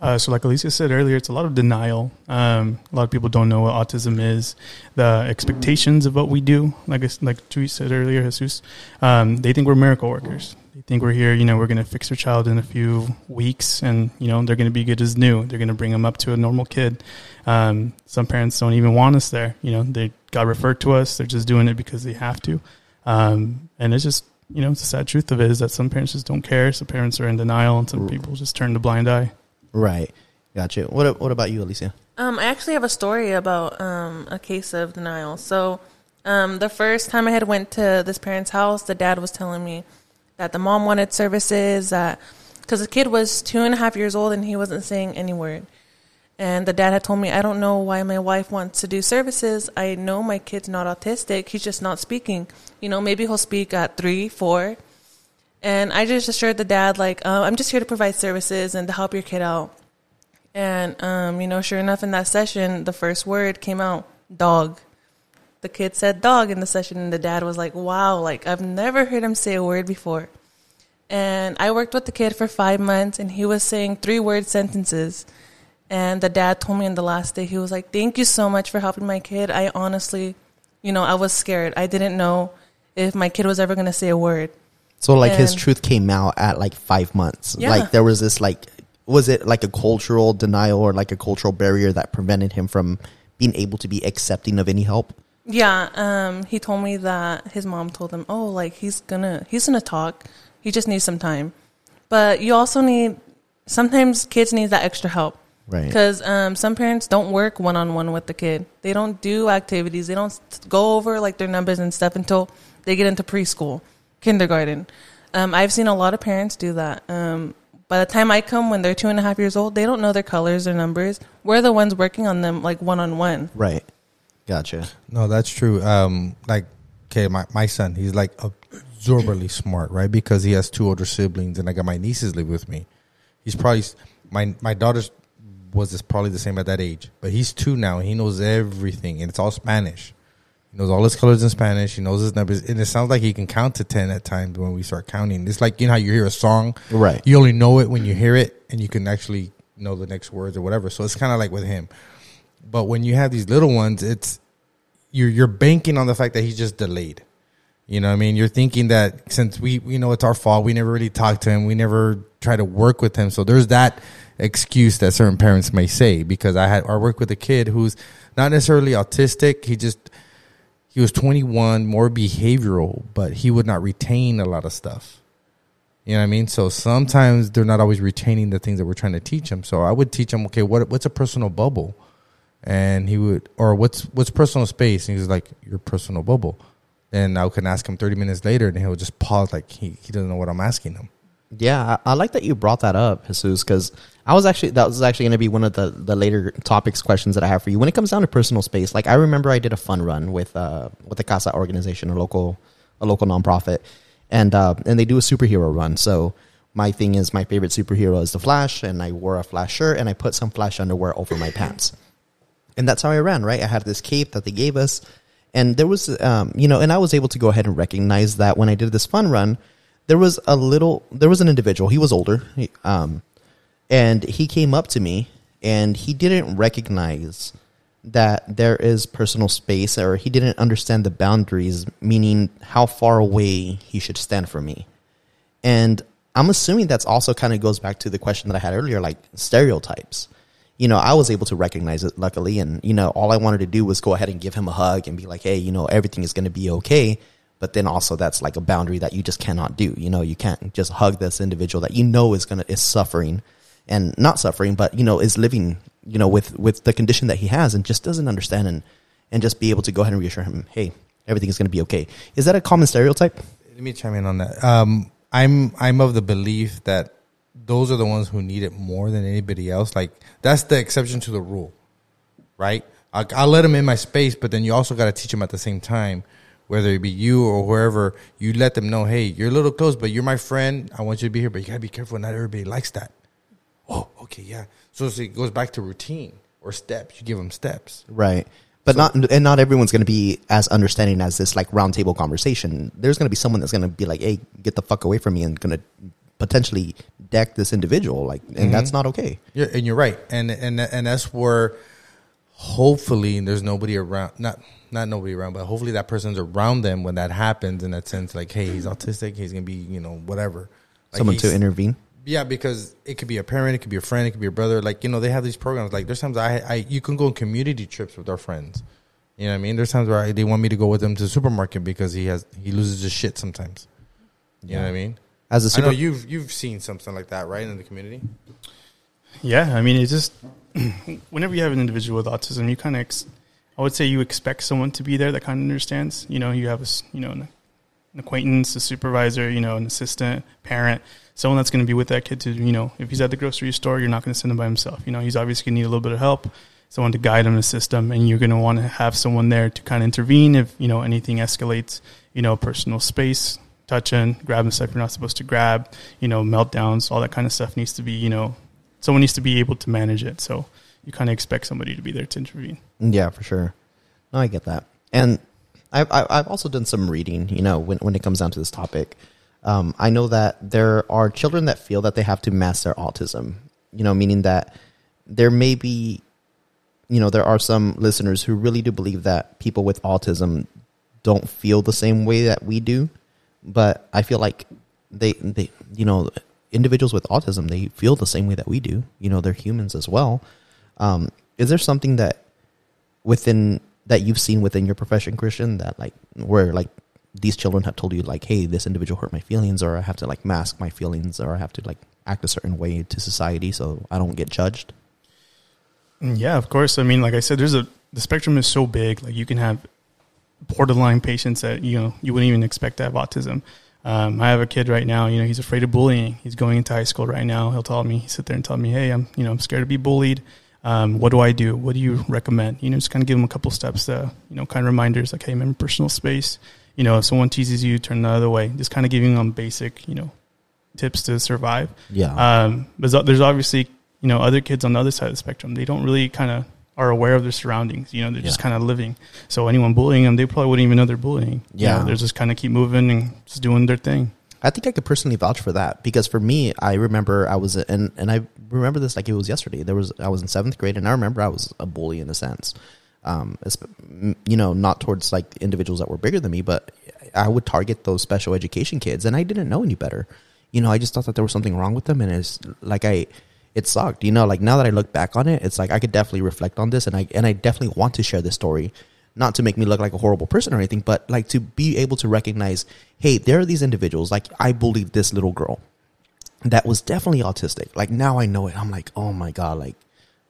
Uh, so, like Elysia said earlier, it's a lot of denial. Um, a lot of people don't know what autism is. The expectations of what we do, like I s- like Chuy said earlier, Jesus, um, they think we're miracle workers. They think we're here. You know, we're going to fix their child in a few weeks, and you know they're going to be good as new. They're going to bring them up to a normal kid. Um, some parents don't even want us there. You know, they got referred to us. They're just doing it because they have to. Um, and it's just you know, it's the sad truth of it is that some parents just don't care. Some parents are in denial, and some people just turn a blind eye. Right. Gotcha. What What about you, Alicia? Um, I actually have a story about um, a case of denial. So, um, the first time I had went to this parent's house, the dad was telling me that the mom wanted services that because the kid was two and a half years old and he wasn't saying any word. And the dad had told me, I don't know why my wife wants to do services. I know my kid's not autistic. He's just not speaking. You know, maybe he'll speak at three, four. And I just assured the dad, like, uh, I'm just here to provide services and to help your kid out. And, um, you know, sure enough, in that session, the first word came out dog. The kid said dog in the session, and the dad was like, wow, like, I've never heard him say a word before. And I worked with the kid for five months, and he was saying three word sentences. And the dad told me on the last day, he was like, thank you so much for helping my kid. I honestly, you know, I was scared. I didn't know if my kid was ever going to say a word. So like his truth came out at like five months. Yeah. Like there was this like was it like a cultural denial or like a cultural barrier that prevented him from being able to be accepting of any help? Yeah, um, he told me that his mom told him, "Oh, like he's gonna he's gonna talk. He just needs some time." But you also need sometimes kids need that extra help Right. because um, some parents don't work one on one with the kid. They don't do activities. They don't go over like their numbers and stuff until they get into preschool, kindergarten. Um, I've seen a lot of parents do that. Um, by the time I come, when they're two and a half years old, they don't know their colors or numbers. We're the ones working on them like one on one. Right. Gotcha. No, that's true. Um, like, okay, my, my son, he's like absorbently smart, right? Because he has two older siblings, and I got my nieces live with me. He's probably my my daughter's was this probably the same at that age, but he's two now. and He knows everything, and it's all Spanish. He knows all his colors in Spanish. He knows his numbers, and it sounds like he can count to ten at times when we start counting. It's like you know how you hear a song, Right. You only know it when you hear it, and you can actually know the next words or whatever. So it's kind of like with him. But when you have these little ones, it's you're you're banking on the fact that he's just delayed. You know I mean? You're thinking that since we you know it's our fault, we never really talked to him, we never try to work with him. So there's that excuse that certain parents may say because I had I worked with a kid who's not necessarily autistic. He just he was 21, more behavioral, but he would not retain a lot of stuff. You know what I mean? So sometimes they're not always retaining the things that we're trying to teach them. So I would teach him, okay, what what's a personal bubble? And he would, or what's what's personal space? And he was like, your personal bubble. And I can ask him 30 minutes later, and he'll just pause, like he, he doesn't know what I'm asking him. Yeah, I, I like that you brought that up, Jesus, because I was actually that was actually going to be one of the the later topics questions that I have for you. When it comes down to personal space, like I remember I did a fun run with uh with the Casa organization, a local a local nonprofit, and uh and they do a superhero run. So my thing is my favorite superhero is the Flash, and I wore a Flash shirt and I put some Flash underwear over my pants, and that's how I ran. Right, I had this cape that they gave us, and there was um you know, and I was able to go ahead and recognize that when I did this fun run there was a little there was an individual. He was older. He, um and he came up to me and he didn't recognize that there is personal space or he didn't understand the boundaries meaning how far away he should stand from me. And i'm assuming that's also kind of goes back to the question that i had earlier like stereotypes you know i was able to recognize it luckily and you know all i wanted to do was go ahead and give him a hug and be like hey you know everything is going to be okay. But then also that's like a boundary that you just cannot do you know you can't just hug this individual that you know is gonna is suffering and not suffering but you know is living you know with with the condition that he has and just doesn't understand and and just be able to go ahead and reassure him hey everything is going to be okay. Is that a common stereotype? Let me chime in on that. Um, I'm I'm of the belief that those are the ones who need it more than anybody else. Like that's the exception to the rule, right? I, I'll let them in my space, but then you also got to teach them at the same time, whether it be you or whoever. You let them know, hey, you're a little close, but you're my friend. I want you to be here, but you gotta be careful. Not everybody likes that. Oh, okay, yeah. So it goes back to routine or steps. You give them steps. right but not and not everyone's going to be as understanding as this like roundtable conversation there's going to be someone that's going to be like hey get the fuck away from me and going to potentially deck this individual like and mm-hmm. that's not okay Yeah, and you're right, and and and that's where hopefully there's nobody around, not not nobody around, but hopefully that person's around them when that happens. In that sense, like, hey, he's autistic, he's gonna be, you know, whatever. Like someone to intervene Yeah, because it could be a parent, it could be a friend, it could be a brother. Like you know, they have these programs. Like there's times I, I you can go on community trips with our friends. You know what I mean? There's times where I, they want me to go with them to the supermarket because he has he loses his shit sometimes. You know what I mean? As a I know you've you've seen something like that, right, in the community. Yeah, I mean, it just whenever you have an individual with autism, you kind of, ex- I would say, you expect someone to be there that kind of understands. You know, you have a, you know, an, an acquaintance, a supervisor, you know, an assistant, parent, someone that's going to be with that kid to, you know, if he's at the grocery store, you're not going to send him by himself. You know, he's obviously going to need a little bit of help, someone to guide him, assist him, and you're going to want to have someone there to kind of intervene if you know anything escalates. You know, personal space, touching, grabbing stuff you're not supposed to grab. You know, meltdowns, all that kind of stuff needs to be, you know, someone needs to be able to manage it. So you kind of expect somebody to be there to intervene. Yeah, for sure. No, I get that. And I've, I've also done some reading, you know, when, when it comes down to this topic. Um, I know that there are children that feel that they have to mask their autism, you know, meaning that there may be, you know, there are some listeners who really do believe that people with autism don't feel the same way that we do. But I feel like they, they, you know, individuals with autism, they feel the same way that we do. You know, they're humans as well. Um, is there something that within that you've seen within your profession, Christian, that like where like these children have told you like, hey, this individual hurt my feelings, or I have to like mask my feelings, or I have to like act a certain way to society so I don't get judged. Mm, Yeah, of course. I mean, like I said, there's a the spectrum is so big. Like you can have borderline patients that you know you wouldn't even expect to have autism. Um, I have a kid right now. You know, he's afraid of bullying. He's going into high school right now. He'll tell me, he sit there and tell me, "Hey, I'm you know I'm scared to be bullied. Um, what do I do? What do you recommend?" You know, just kind of give him a couple steps to you know kind of reminders like, "Hey, remember personal space." You know, if someone teases you, turn the other way. Just kind of giving them basic you know tips to survive. Yeah. Um, but there's obviously you know other kids on the other side of the spectrum. They don't really kind of are aware of their surroundings. You know, they're just kind of living. So anyone bullying them, they probably wouldn't even know they're bullying. You Yeah. know, they're just kind of keep moving and just doing their thing. I think I could personally vouch for that because for me, I remember I was and and I remember this like it was yesterday. There was I was in seventh grade and I remember I was a bully in a sense. Um, you know, not towards like individuals that were bigger than me, but I would target those special education kids, and I didn't know any better. You know, I just thought that there was something wrong with them, and it's like I, it sucked. You know, like now that I look back on it, it's like I could definitely reflect on this, and I and I definitely want to share this story not to make me look like a horrible person or anything, but like to be able to recognize, hey, there are these individuals. Like I bullied this little girl that was definitely autistic. Like now I know it. I'm like, oh my god, like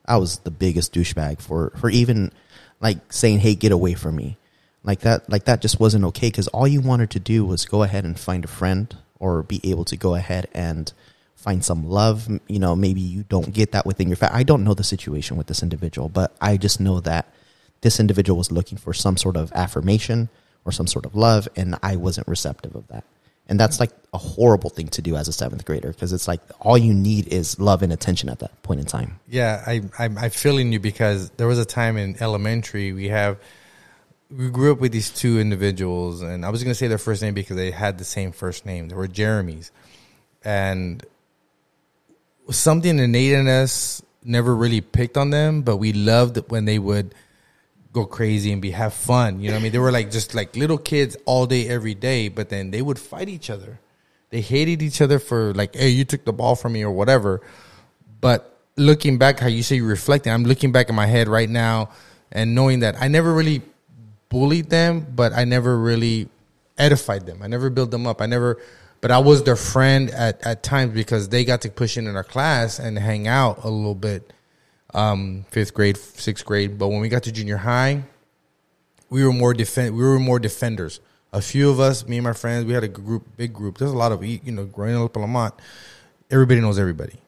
I was the biggest douchebag for for even like saying, hey, get away from me. Like that, like that just wasn't okay because all you wanted to do was go ahead and find a friend or be able to go ahead and find some love. You know, maybe you don't get that within your family. I don't know the situation with this individual, but I just know that this individual was looking for some sort of affirmation or some sort of love, and I wasn't receptive of that. And that's like a horrible thing to do as a seventh grader because it's like all you need is love and attention at that point in time. Yeah, I, I'm, I'm feeling you because there was a time in elementary we have we grew up with these two individuals, and I was going to say their first name because they had the same first name. They were Jeremy's, and something innate in us never really picked on them, but we loved when they would go crazy and be have fun. You know I mean? They were like just like little kids all day, every day, but then they would fight each other. They hated each other for like, hey, you took the ball from me or whatever. But looking back, how you say you're reflecting, I'm looking back in my head right now and knowing that I never really bullied them, but I never really edified them. I never built them up. I never, but I was their friend at, at times because they got to push in in our class and hang out a little bit, um, fifth grade, sixth grade. But when we got to junior high, we were more defend, we were more defenders. A few of us, me and my friends, we had a group, big group. There's a lot of, you know, growing up in Lamont, everybody knows everybody.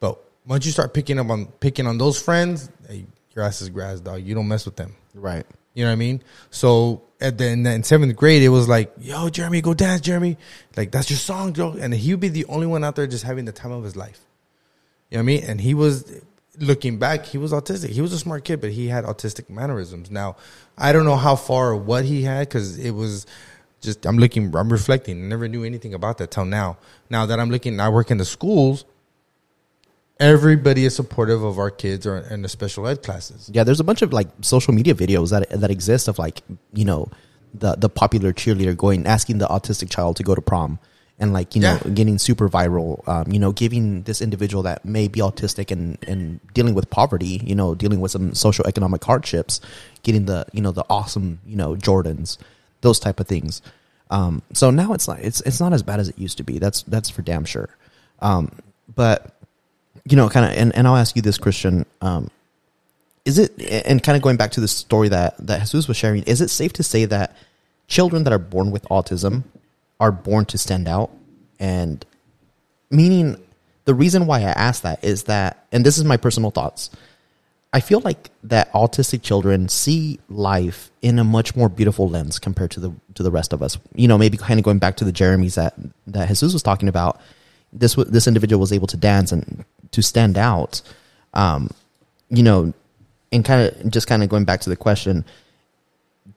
But once you start picking up on picking on those friends, hey, your ass is grass, dog. You don't mess with them. Right. You know what I mean? So at the in, in seventh grade, it was like, "Yo, Jeremy, go dance, Jeremy! Like that's your song, Joe." And he would be the only one out there just having the time of his life. You know what I mean? And he was looking back, he was autistic. He was a smart kid, but he had autistic mannerisms. Now, I don't know how far or what he had because it was just I'm looking, I'm reflecting. I never knew anything about that till now. Now that I'm looking, I work in the schools. Everybody is supportive of our kids or in the special ed classes. Yeah, there's a bunch of like social media videos that that exist of like you know the the popular cheerleader going asking the autistic child to go to prom and like you know Yeah. getting super viral. Um, you know, giving this individual that may be autistic and and dealing with poverty, you know, dealing with some social economic hardships, getting the you know the awesome you know Jordans, those type of things. Um, so now it's not it's it's not as bad as it used to be. That's that's for damn sure. Um, but you know, kind of, and, and I'll ask you this, Christian. Um, is it and kind of going back to the story that that Jesus was sharing? Is it safe to say that children that are born with autism are born to stand out? And meaning, the reason why I ask that is that, and this is my personal thoughts. I feel like that autistic children see life in a much more beautiful lens compared to the to the rest of us. You know, maybe kind of going back to the Jeremys that that Jesus was talking about. This this individual was able to dance and to stand out. Um, you know, and kind of just kind of going back to the question: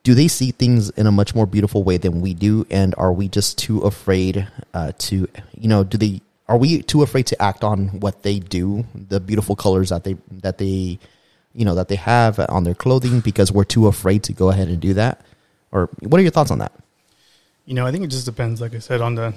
Do they see things in a much more beautiful way than we do, and are we just too afraid uh, to, you know, do they? Are we too afraid to act on what they do, the beautiful colors that they that they, you know, that they have on their clothing, because we're too afraid to go ahead and do that? Or what are your thoughts on that? You know, I think it just depends, like I said, on the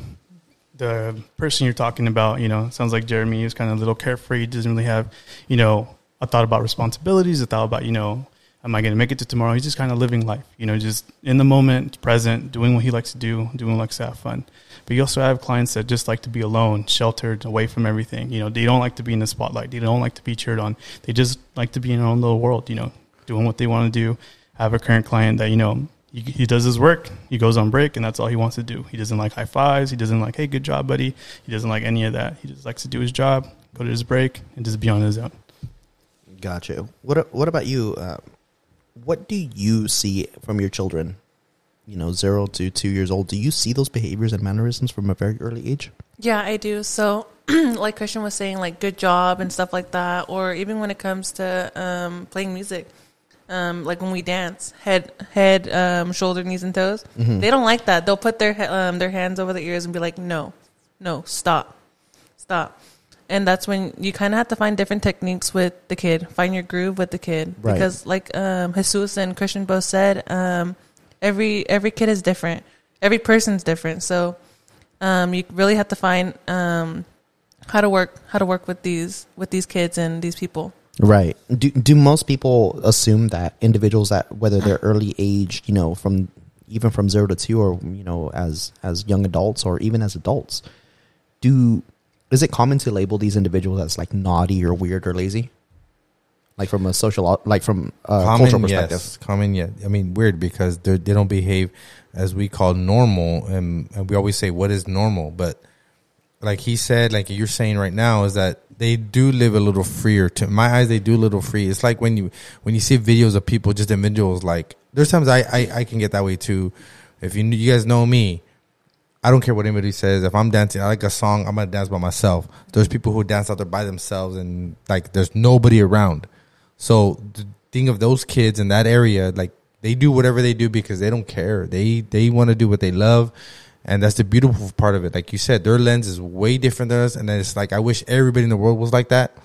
the person you're talking about. You know, sounds like Jeremy is kind of a little carefree. Doesn't really have, you know, a thought about responsibilities, a thought about, you know, am I going to make it to tomorrow? He's just kind of living life. You know, just in the moment, present, doing what he likes to do, doing what likes to have fun. But you also have clients that just like to be alone, sheltered, away from everything. You know, they don't like to be in the spotlight. They don't like to be cheered on. They just like to be in their own little world. You know, doing what they want to do. I have a current client that you know he, he does his work. He goes on break, and that's all he wants to do. He doesn't like high fives. He doesn't like, hey, good job, buddy. He doesn't like any of that. He just likes to do his job, go to his break, and just be on his own. Gotcha. What What about you? Uh, what do you see from your children? You know, zero to two years old. Do you see those behaviors and mannerisms from a very early age? Yeah, I do. So, like Christian was saying, like good job and stuff like that, or even when it comes to um, playing music, um, like when we dance, head, head, um, shoulder, knees, and toes. They don't like that. They'll put their um, their hands over their ears and be like, "No, no, stop, stop." And that's when you kind of have to find different techniques with the kid, find your groove with the kid, Right. because like um, Jesus and Christian both said, um, every every kid is different, every person's different. So um, you really have to find um, how to work how to work with these with these kids and these people. Right. Do Do most people assume that individuals that whether they're early age, you know, from even from zero to two, or you know, as as young adults or even as adults, do is it common to label these individuals as like naughty or weird or lazy? Like from a social, like from a cultural perspective. yes. Common, yeah. I mean, weird because they they don't behave as we call normal, and, and we always say what is normal. But like he said, like you're saying right now, is that they do live a little freer. To my eyes, they do a little free. It's like when you when you see videos of people, just individuals. Like there's times I I, I can get that way too. If you you guys know me, I don't care what anybody says. If I'm dancing, I like a song, I'm gonna dance by myself. There's people who dance out there by themselves, and like there's nobody around. So the thing of those kids in that area, like they do whatever they do because they don't care. They they want to do what they love, and that's the beautiful part of it. Like you said, their lens is way different than us, and then it's like I wish everybody in the world was like that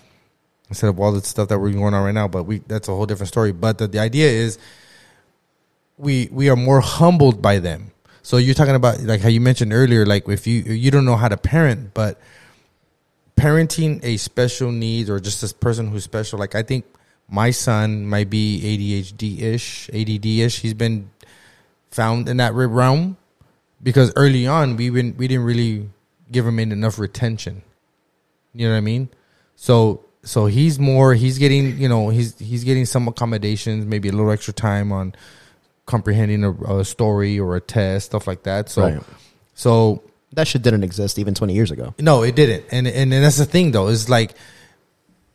instead of all the stuff that we're going on right now. But we that's a whole different story. But the, the idea is we we are more humbled by them. So you're talking about like how you mentioned earlier, like if you you don't know how to parent, but parenting a special needs or just this person who's special, like I think my son might be ADHD ish, ADD ish. He's been found in that realm because early on we been we didn't really give him enough retention. You know what I mean? So so he's more he's getting you know he's he's getting some accommodations, maybe a little extra time on comprehending a, a story or a test, stuff like that. So Right. so That shit didn't exist even twenty years ago. no, it didn't. And and, and that's the thing though. It's like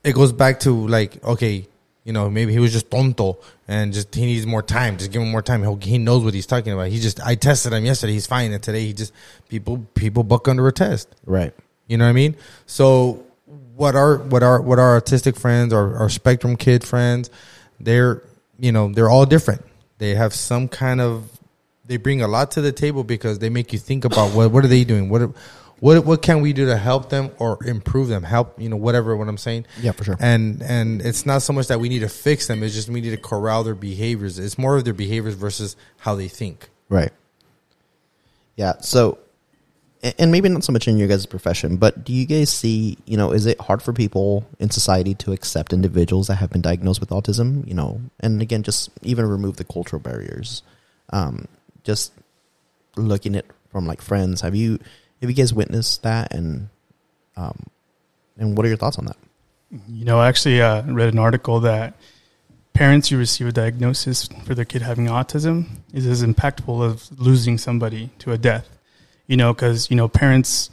it goes back to like okay, you know, maybe he was just tonto and just he needs more time. Just give him more time. He'll, he knows what he's talking about. He just I tested him yesterday. He's fine, and today he just people people buck under a test. Right. You know what I mean? So what our what our what our autistic friends or our spectrum kid friends, they're you know they're all different. They have some kind of they bring a lot to the table because they make you think about what what are they doing what what what can we do to help them or improve them help you know whatever what i'm saying Yeah, for sure. and and it's not so much that we need to fix them it's just we need to corral their behaviors it's more of their behaviors versus how they think Right. Yeah. So, and maybe not so much in your guys' profession, but do you guys see, you know, is it hard for people in society to accept individuals that have been diagnosed with autism? You know, and again, just even remove the cultural barriers. Um, just looking at from like friends, have you have you guys witnessed that, and um, and what are your thoughts on that? You know, I actually uh, read an article that parents who receive a diagnosis for their kid having autism is as impactful as losing somebody to a death. You know, because you know parents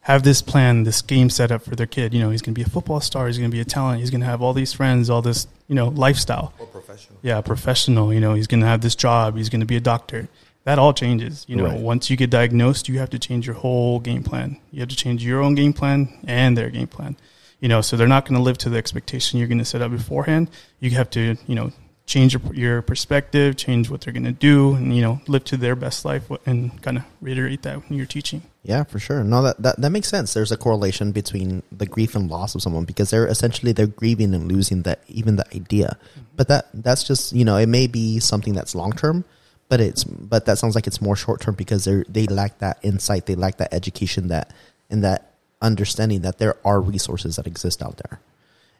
have this plan, this game set up for their kid. You know, he's going to be a football star. He's going to be a talent. He's going to have all these friends, all this you know lifestyle. or professional Yeah, professional. You know, he's going to have this job. He's going to be a doctor. That all changes. You know, Right. once you get diagnosed, you have to change your whole game plan. You have to change your own game plan and their game plan. You know, so they're not going to live to the expectation you're going to set up beforehand. You have to, you know, change your, your perspective, change what they're going to do, and you know, live to their best life and kind of reiterate that when you're teaching. Yeah, for sure. No, that, that that makes sense. There's a correlation between the grief and loss of someone because they're essentially they're grieving and losing that even the idea. Mm-hmm. But that that's just you know it may be something that's long term, but it's but that sounds like it's more short term because they they lack that insight, they lack that education, that and that understanding that there are resources that exist out there.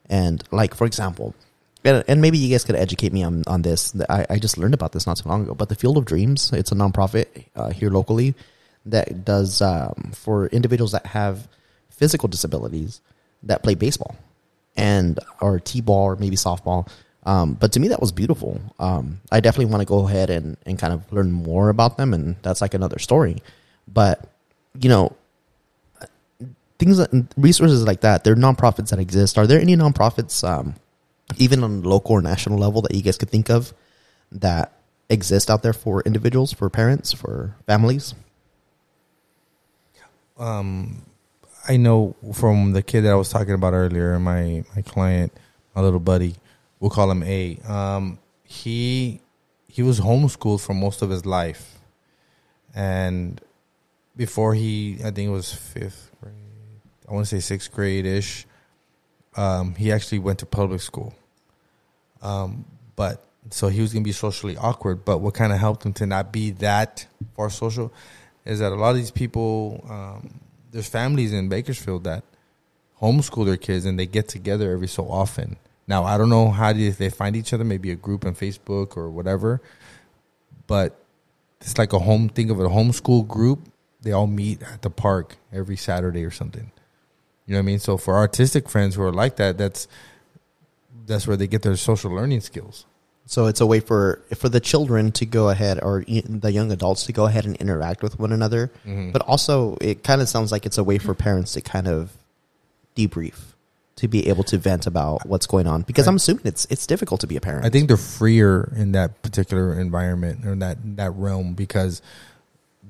And like for example, and, and maybe you guys could educate me on on this. I, I just learned about this not too long ago. But the Field of Dreams, it's a nonprofit uh, here locally that does um, for individuals that have physical disabilities that play baseball and or t-ball or maybe softball. Um, but to me, that was beautiful. Um, I definitely want to go ahead and, and kind of learn more about them, and that's like another story. But you know, things resources like that, they're nonprofits that exist. Are there any nonprofits, um, even on local or national level, that you guys could think of that exist out there for individuals, for parents, for families? um, I know from the kid that I was talking about earlier, my my client, my little buddy, we'll call him A. Um, he he was homeschooled for most of his life, and before he, I think it was fifth grade. I want to say sixth grade ish. Um, he actually went to public school. Um, but so he was gonna be socially awkward. But what kind of helped him to not be that far social is that a lot of these people, um, there's families in Bakersfield that homeschool their kids and they get together every so often. Now I don't know how do they find each other, maybe a group on Facebook or whatever, but it's like a home. Think of it, a homeschool group. They all meet at the park every Saturday or something. You know what I mean? So for autistic friends who are like that, that's that's where they get their social learning skills. So it's a way for for the children to go ahead, or the young adults to go ahead and interact with one another. Mm-hmm. But also, it kind of sounds like it's a way for parents to kind of debrief, to be able to vent about what's going on. Because I'm assuming it's it's difficult to be a parent. I think they're freer in that particular environment or that that realm because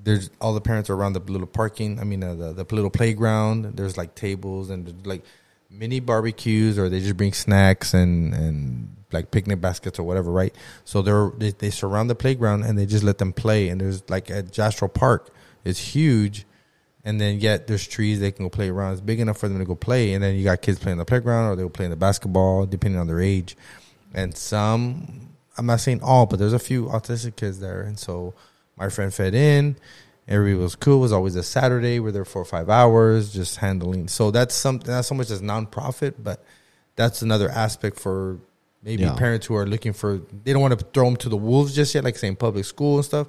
there's all the parents are around the little parking. I mean, uh, the the little playground. There's like tables and like mini barbecues, or they just bring snacks and and like picnic baskets or whatever, right? So they're they, they surround the playground and they just let them play. And there's like at Jastro Park, it's huge. And then yet there's trees they can go play around. It's big enough for them to go play. And then you got kids playing the playground or they'll play in the basketball, depending on their age. And some, I'm not saying all, but there's a few autistic kids there. And so my friend fed in. Everybody was cool. It was always a Saturday. We're there for five hours, just handling. So that's something, not so much as nonprofit, but that's another aspect for maybe Yeah. parents who are looking for, they don't want to throw them to the wolves just yet, like saying public school and stuff.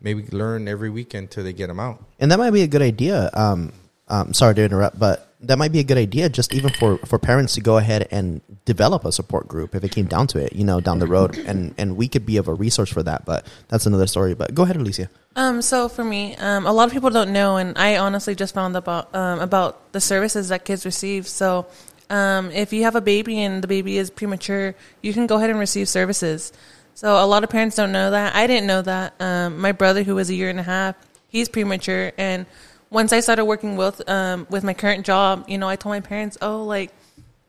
Maybe learn every weekend till they get them out. and that might be a good idea. Um, um, sorry to interrupt, but that might be a good idea, just even for, for parents to go ahead and develop a support group if it came down to it, you know, down the road, and and we could be of a resource for that. But that's another story. But go ahead, Elysia. Um, so for me, um, a lot of people don't know, and I honestly just found about um, about the services that kids receive. So, um, if you have a baby and the baby is premature, you can go ahead and receive services. So a lot of parents don't know that. I didn't know that. Um, my brother, who was a year and a half, he's premature, and once I started working with um, with my current job, you know, I told my parents, "Oh, like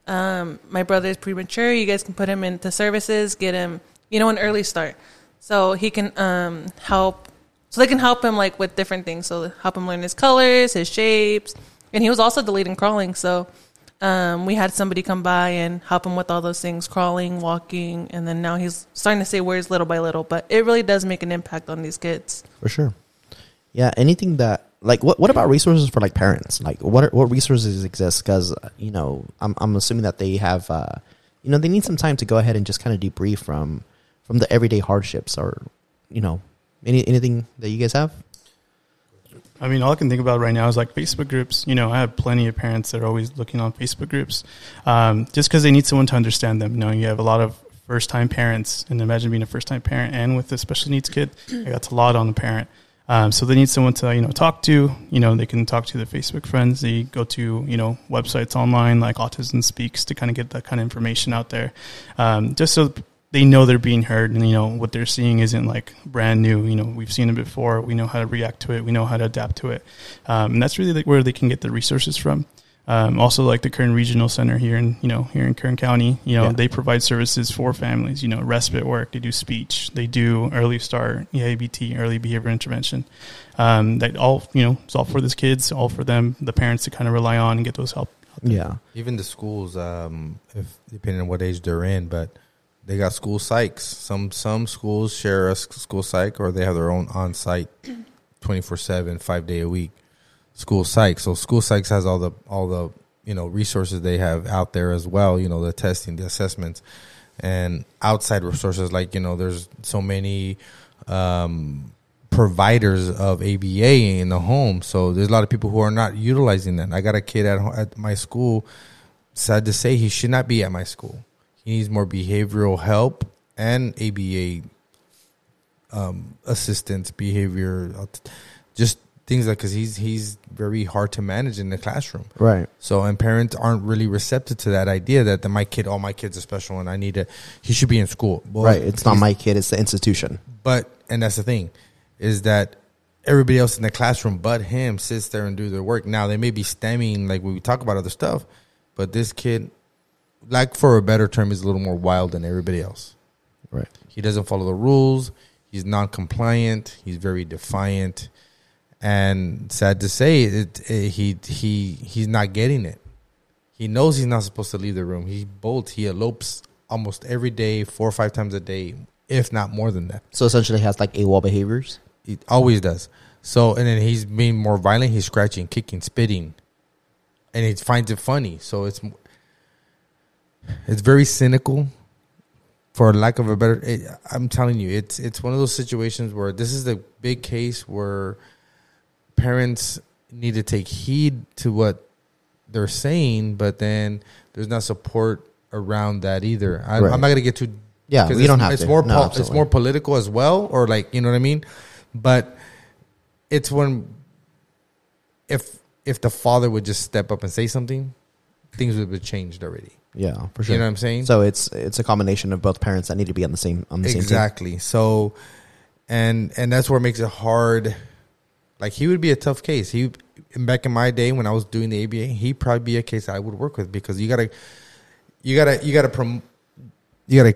um, my brother is premature. You guys can put him into services, get him, you know, an early start, so he can um, help so they can help him like with different things. So help him learn his colors, his shapes, and he was also deleting crawling. So um, we had somebody come by and help him with all those things, crawling, walking, and then now he's starting to say words little by little. But it really does make an impact on these kids. For sure. Yeah. Anything that like what what about resources for like parents? Like what are, what resources exist? Because you know I'm I'm assuming that they have uh, you know they need some time to go ahead and just kind of debrief from from the everyday hardships or you know any anything that you guys have. I mean, all I can think about right now is like Facebook groups. You know, I have plenty of parents that are always looking on Facebook groups, um, just because they need someone to understand them. You know, you have a lot of first time parents, and imagine being a first time parent and with a special needs kid, that's a lot on the parent. Um, so they need someone to you know talk to. You know, they can talk to their Facebook friends. They go to you know websites online like Autism Speaks to kind of get that kind of information out there, um, just so they know they're being heard and you know what they're seeing isn't like brand new. You know, we've seen it before. We know how to react to it. We know how to adapt to it, um, and that's really like where they can get the resources from. Um, also, like the Kern Regional Center here in you know here in Kern County, you know Yeah. they provide services for families. You know, respite work. They do speech. They do early start EABT, early behavior intervention. Um, that all you know, it's all for these kids, all for them, the parents to kind of rely on and get those help. Yeah. Even the schools, um, if depending on what age they're in, but they got school psychs. Some some schools share a school psych, or they have their own on site, twenty four seven, five day a week school psych. So school psychs has all the all the you know resources they have out there as well. You know the testing, the assessments, and outside resources like you know there's so many. Um, providers of ABA in the home. So there's a lot of people who are not utilizing that. I got a kid at at my school. Sad to say, he should not be at my school. He needs more behavioral help and ABA um, assistance, behavior, uh, just things like because he's he's very hard to manage in the classroom. Right. So and parents aren't really receptive to that idea that the, my kid, all my kids are special, and I need to. He should be in school. Well, right. It's not my kid. It's the institution. but and that's the thing, is that everybody else in the classroom but him sits there and do their work. Now they may be stimming like when we talk about other stuff, but this kid, like for a better term, is a little more wild than everybody else. Right. He doesn't follow the rules. He's non-compliant. He's very defiant, and sad to say, it, it, he he he's not getting it. He knows he's not supposed to leave the room. He bolts. He elopes almost every day, four or five times a day, if not more than that. So essentially, has like AWOL behaviors. He always does. So and then he's being more violent. He's scratching, kicking, spitting, and he finds it funny. So it's it's very cynical, for lack of a better. It, I'm telling you, it's it's one of those situations where this is the big case where parents need to take heed to what they're saying, but then there's not support around that either. I, Right. I'm not gonna get too yeah. we it's, don't have it's to. more No, pol- it's more political as well, or like you know what I mean. But it's when if if the father would just step up and say something, things would have changed already. Yeah, for sure. You know what I'm saying? So it's it's a combination of both parents that need to be on the same on the same team. exactly. So, and and that's where it makes it hard. Like he would be a tough case. He back in my day when I was doing the ABA, he'd probably be a case I would work with because you gotta, you gotta, you gotta, prom- you gotta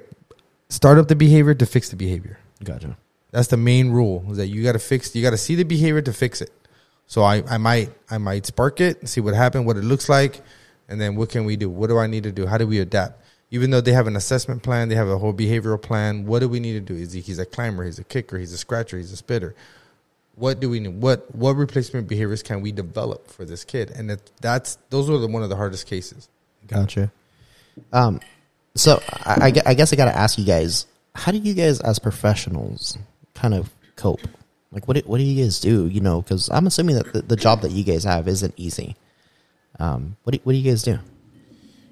start up the behavior to fix the behavior. Gotcha. That's the main rule is that you got to fix, you got to see the behavior to fix it. So I, I might, I might spark it, see what happened, what it looks like, and then what can we do? What do I need to do? How do we adapt? Even though they have an assessment plan, they have a whole behavioral plan. What do we need to do? Is he, he's a climber, he's a kicker, he's a scratcher, he's a spitter. What do we need? What what replacement behaviors can we develop for this kid? And that, that's those are the, one of the hardest cases. Gotcha. Um, so I, I I guess I got to ask you guys, how do you guys as professionals kind of cope? Like, what do, what do you guys do? You know, because I'm assuming that the, the job that you guys have isn't easy. Um, what do, what do you guys do?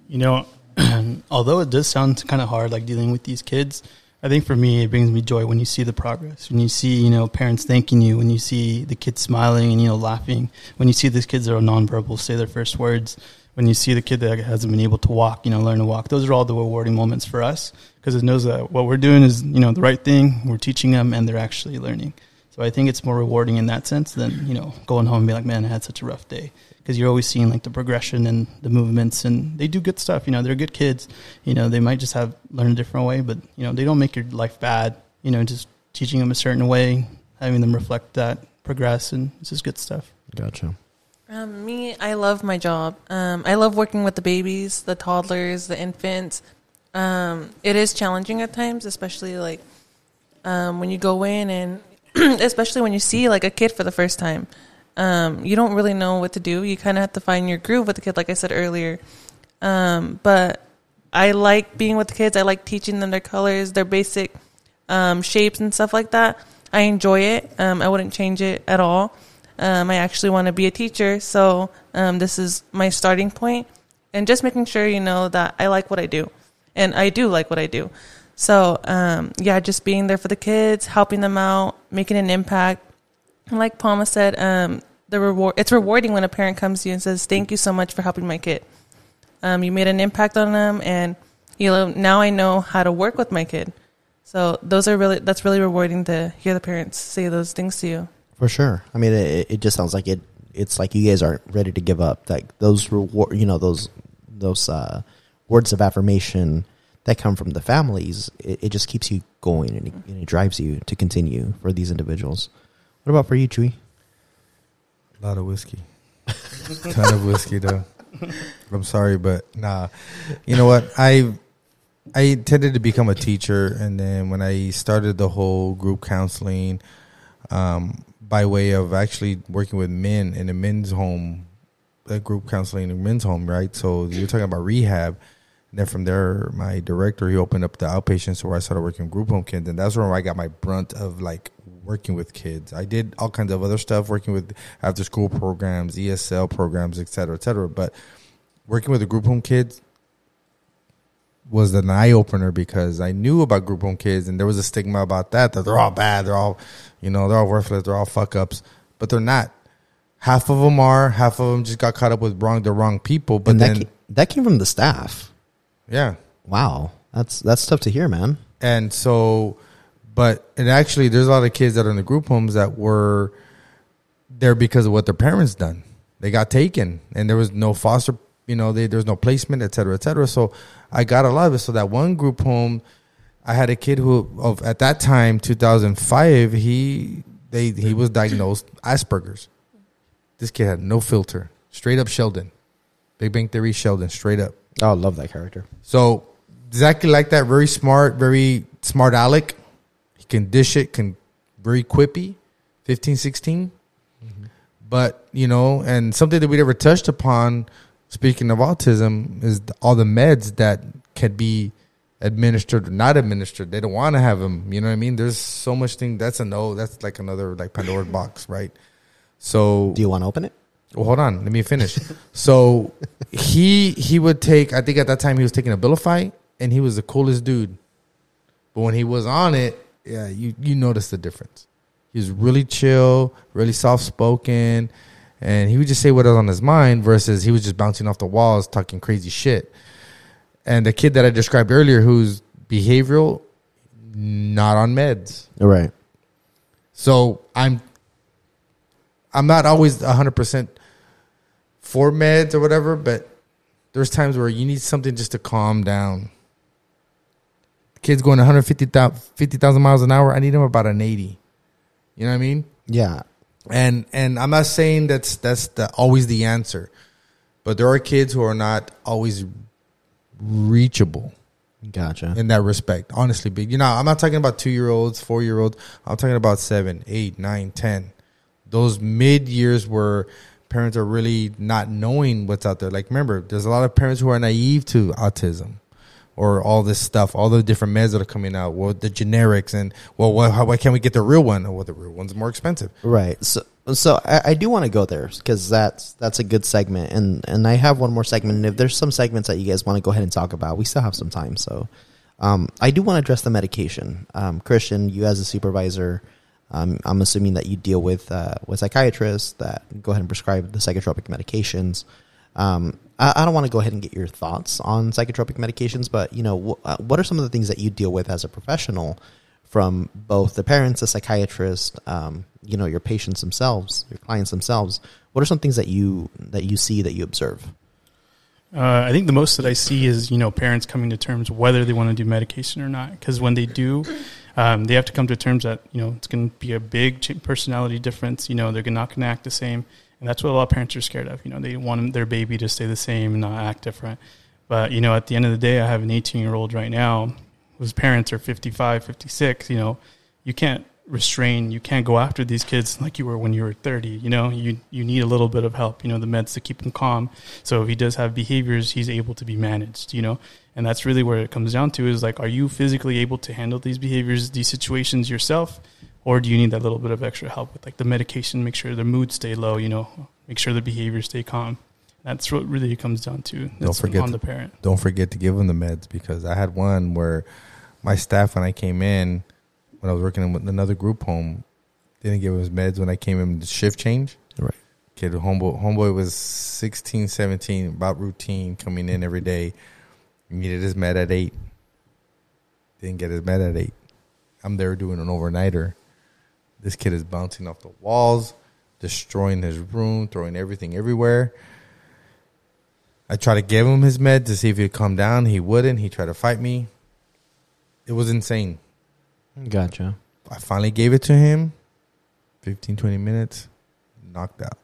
You know, although it does sound kind of hard, like dealing with these kids, I think for me it brings me joy when you see the progress, when you see you know parents thanking you, when you see the kids smiling and you know laughing, when you see these kids that are nonverbal say their first words, when you see the kid that hasn't been able to walk, you know, learn to walk. Those are all the rewarding moments for us because it knows that what we're doing is you know the right thing. We're teaching them and they're actually learning. So I think it's more rewarding in that sense than you know going home and be like, man, I had such a rough day because you're always seeing like the progression and the movements and they do good stuff. You know, they're good kids. You know, they might just have learned a different way, but you know, they don't make your life bad. You know, just teaching them a certain way having them reflect that, progress, and it's just good stuff. Gotcha. Um, me, I love my job. Um, I love working with the babies, the toddlers, the infants. Um, it is challenging at times, especially like um, when you go in and especially when you see like a kid for the first time. Um, you don't really know what to do. You kind of have to find your groove with the kid, like I said earlier. Um, but I like being with the kids. I like teaching them their colors, their basic um, shapes, and stuff like that. I enjoy it. Um, I wouldn't change it at all. Um, I actually want to be a teacher, so um, this is my starting point, and just making sure you know that I like what I do, and I do like what I do. So yeah, just being there for the kids, helping them out, making an impact. Like Palma said, um, the reward it's rewarding when a parent comes to you and says, "Thank you so much for helping my kid. Um, you made an impact on them, and you know now I know how to work with my kid." So those are really that's really rewarding to hear the parents say those things to you. For sure. I mean, it, it just sounds like it. It's like you guys aren't ready to give up. Like those reward, you know, those those uh, words of affirmation that come from the families. It, it just keeps you going and it, and it drives you to continue for these individuals. What about for you, Chewy? A lot of whiskey. Ton of whiskey, though. I'm sorry, but nah. You know what? I I intended to become a teacher, and then when I started the whole group counseling, um, by way of actually working with men in a men's home, a group counseling in a men's home, right? So you're talking about rehab. And then from there, my director he opened up the outpatient, so where I started working group home kids, and that's where I got my brunt of like working with kids. I did all kinds of other stuff, working with after school programs, ESL programs, et cetera, et cetera. But working with the group home kids was an eye opener because I knew about group home kids and there was a stigma about that that they're all bad, they're all you know they're all worthless, they're all fuck ups, but they're not. Half of them are, half of them just got caught up with wrong the wrong people. But and then, that came, that came from the staff. yeah, Wow, that's that's tough to hear, man. and so but and actually there's a lot of kids that are in the group homes that were there because of what their parents done. They got taken and there was no foster you know they, there was no placement et cetera et cetera. So i got a lot of it. So that one group home i had a kid who of at that time 2005 he they he was diagnosed asperger's. This kid had no filter. Straight up sheldon. Big bang theory sheldon straight up. Oh, I love that character. so exactly like that, very smart, very smart Alec. He can dish it, can very quippy, 15, 16. But, you know, and something that we never touched upon, speaking of autism, is all the meds that can be administered or not administered. They don't want to have them. You know what I mean? There's so much thing. That's a no. That's like another like Pandora's box, right? So Do you want to open it? well, hold on, let me finish. so he he would take. I think at that time he was taking a Abilify, and he was the coolest dude. But when he was on it, yeah, you you notice the difference. He was really chill, really soft spoken, and he would just say what was on his mind. Versus he was just bouncing off the walls, talking crazy shit. And the kid that I described earlier, who's behavioral, not on meds. All right. So I'm I'm not always 100% for meds or whatever, but there's times where you need something just to calm down. Kids going 150,000 50,000 miles an hour, I need them about an 80. You know what I mean? Yeah. And and I'm not saying that's that's the always the answer. But there are kids who are not always reachable Gotcha. in that respect. Honestly, big. You know, I'm not talking about two year olds, four year olds. I'm talking about seven, eight, nine, ten. Those mid years where parents are really not knowing what's out there. Like, remember, there's a lot of parents who are naive to autism or all this stuff, all the different meds that are coming out, well, the generics, and well, why, how, why can't we get the real one? Well, the real one's more expensive. Right. So, so I, I do want to go there because that's that's a good segment, and and I have one more segment. And if there's some segments that you guys want to go ahead and talk about, we still have some time. So, um, I do want to address the medication. Um, Christian, you as a supervisor, um, I'm assuming that you deal with uh, with psychiatrists that go ahead and prescribe the psychotropic medications. Um, I, I don't want to go ahead and get your thoughts on psychotropic medications, but you know, uh, what are some of the things that you deal with as a professional? from both the parents, the psychiatrist, um, you know, your patients themselves, your clients themselves. What are some things that you that you see that you observe? Uh, I think the most that I see is you know parents coming to terms whether they want to do medication or not. Because when they do, um, they have to come to terms that you know it's going to be a big personality difference. You know, they're not going to act the same, and that's what a lot of parents are scared of. You know, they want their baby to stay the same and not act different. But you know, at the end of the day, I have an 18 year old right now whose parents are 55, 56. You know, you can't restrain you can't go after these kids like you were when you were 30 you know you you need a little bit of help you know the meds to keep him calm so if he does have behaviors he's able to be managed you know and that's really where it comes down to is like are you physically able to handle these behaviors these situations yourself or do you need that little bit of extra help with like the medication make sure the mood stay low you know make sure the behaviors stay calm that's what really comes down to Don't that's forget on to- the parent Don't forget to give them the meds because I had one where my staff when I came in when I was working with another group home didn't give him his meds when I came in the shift change. Right. Kid, homeboy, homeboy was 16, 17, about routine, coming in every day. Needed his med at 8. Didn't get his med at 8. I'm there doing an overnighter. This kid is bouncing off the walls, destroying his room, throwing everything everywhere. I tried to give him his med to see if he'd calm down. He wouldn't. He tried to fight me. It was insane. Gotcha. I finally gave it to him. 15, 20 minutes. Knocked out.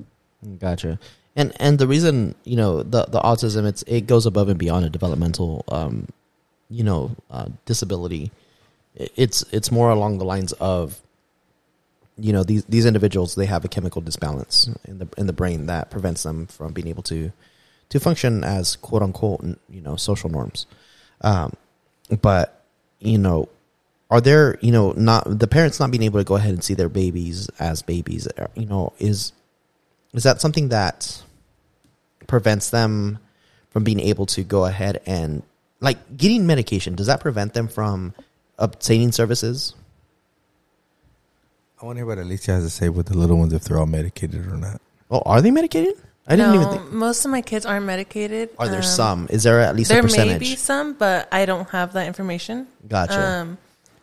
Gotcha. And and the reason you know the the autism it's it goes above and beyond a developmental um you know uh, disability. It's it's more along the lines of you know these these individuals they have a chemical disbalance in the in the brain that prevents them from being able to to function as quote unquote you know social norms. Um, but you know are there you know not the parents not being able to go ahead and see their babies as babies uh, you know is is that something that prevents them from being able to go ahead and like getting medication does that prevent them from obtaining services I want to hear what Elysia has to say with the little ones if they're all medicated or not. oh are they medicated i didn't no, even think most of my kids aren't medicated. are there Um, some is there at least There a percentage may be some, but I don't have that information. gotcha Um,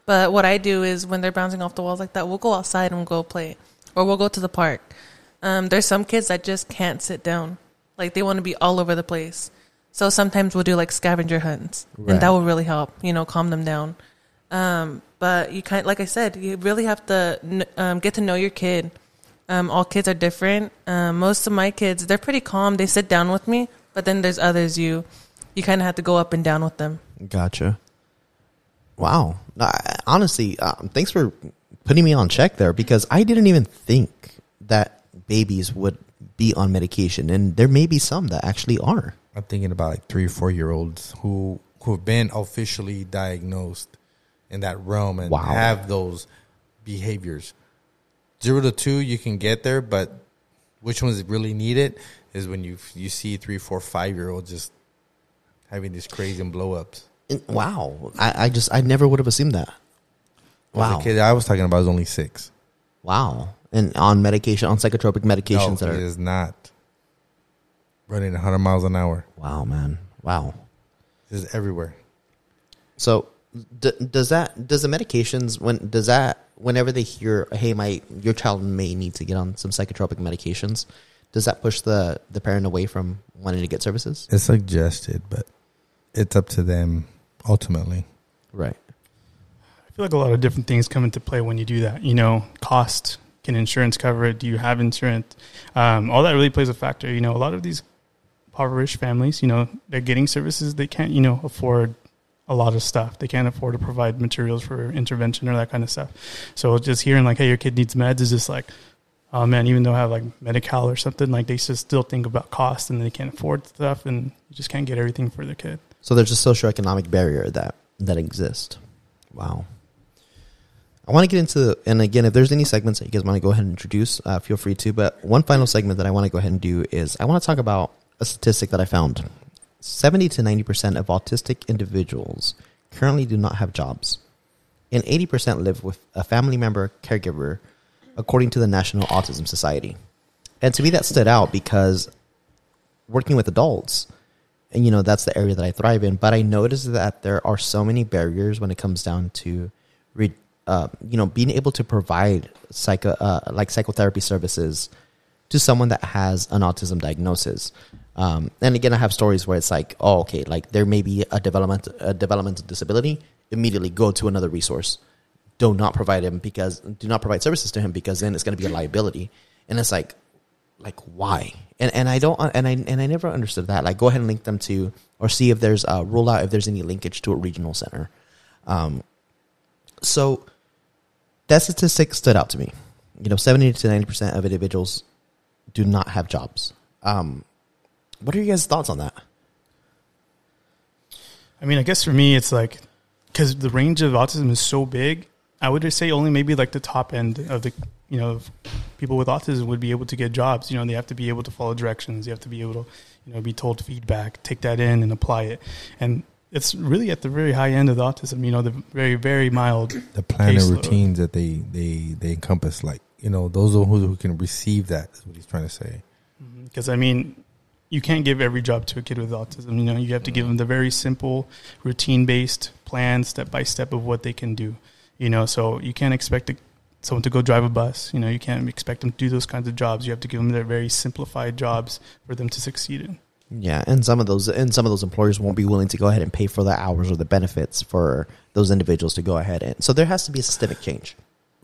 but what I do is when they're bouncing off the walls like that, we'll go outside and go play, or we'll go to the park. Um, there's some kids that just can't sit down, like they want to be all over the place. So sometimes we'll do like scavenger hunts, Right. and that will really help, you know, calm them down. Um, but you kind, like I said, you really have to um, get to know your kid. Um, all kids are different. Um, most of my kids, they're pretty calm. They sit down with me, but then there's others you, you kind of have to go up and down with them. Gotcha. Wow. I, honestly, um, thanks for putting me on check there because I didn't even think that babies would be on medication, and there may be some that actually are. I'm thinking about like three or four year olds who who have been officially diagnosed in that realm and Wow. have those behaviors. Zero to two, you can get there, but which ones really need it is when you you see three, four, five year olds just having these crazy blow ups. Wow. I, I just I never would have assumed that. Wow. The kid I was talking about is only six. Wow. And on medication, on psychotropic medications no, that are. is not running 100 miles an hour. Wow, man. Wow. Just everywhere. So, d- does that does the medications when does that whenever they hear, hey, my your child may need to get on some psychotropic medications, does that push the the parent away from wanting to get services? It's suggested, but it's up to them ultimately. Right. I feel like a lot of different things come into play when you do that. You know, cost. Can insurance cover it? Do you have insurance? Um, all that really plays a factor. You know, a lot of these impoverished families, you know, they're getting services they can't, you know, afford a lot of stuff. They can't afford to provide materials for intervention or that kind of stuff. So just hearing like, hey, your kid needs meds is just like, oh man, even though I have like Medi-Cal or something, like they just still think about cost and they can't afford stuff and you just can't get everything for their kid. So there's a socioeconomic barrier that that exists. Wow. I want to get into, and again, if there's any segments that you guys want to go ahead and introduce, uh, feel free to. But one final segment that I want to go ahead and do is I want to talk about a statistic that I found. 70 to 90% of autistic individuals currently do not have jobs, and 80% live with a family member caregiver, according to the National Autism Society. And to me, that stood out because working with adults, and you know that's the area that I thrive in. But I noticed that there are so many barriers when it comes down to, re, uh, you know, being able to provide psycho uh, like psychotherapy services to someone that has an autism diagnosis. Um, and again, I have stories where it's like, oh, okay, like there may be a development a developmental disability. Immediately go to another resource, do not provide him because do not provide services to him because then it's going to be a liability. And it's like, like why? And and I don't and I and I never understood that. Like, go ahead and link them to or see if there's a rule out if there's any linkage to a regional center. Um, so that statistic stood out to me. You know, seventy to ninety percent of individuals do not have jobs. Um, what are you guys' thoughts on that? I mean, I guess for me, it's like because the range of autism is so big. I would just say only maybe like the top end of the you know people with autism would be able to get jobs. You know, they have to be able to follow directions. They have to be able to you know be told feedback, take that in, and apply it. And it's really at the very high end of the autism. You know, the very very mild. The plan and routines that they they they encompass, like you know, those who who can receive that is what he's trying to say. Mm-hmm. Because I mean, you can't give every job to a kid with autism. You know, you have to give them the very simple, routine based plan, step by step of what they can do. You know, so you can't expect a, someone to go drive a bus. You know, you can't expect them to do those kinds of jobs. You have to give them their very simplified jobs for them to succeed in. Yeah, and some of those and some of those employers won't be willing to go ahead and pay for the hours or the benefits for those individuals to go ahead and so there has to be a systemic change.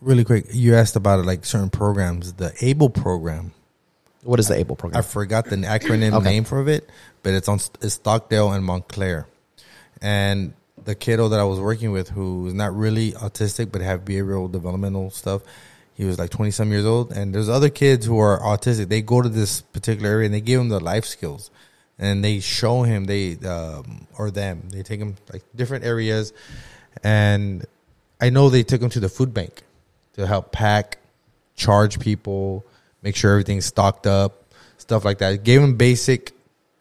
Really quick, you asked about it, like certain programs. The ABLE program, What is the ABLE program? I forgot the acronym Okay. name for it, but it's on it's Stockdale and Montclair. And the kiddo that I was working with, who is not really autistic but have behavioral developmental stuff, he was like twenty some years old. And there's other kids who are autistic. They go to this particular area and they give him the life skills, and they show him they um, or them. They take him like different areas, and I know they took him to the food bank to help pack, charge people, make sure everything's stocked up, stuff like that. Gave them basic,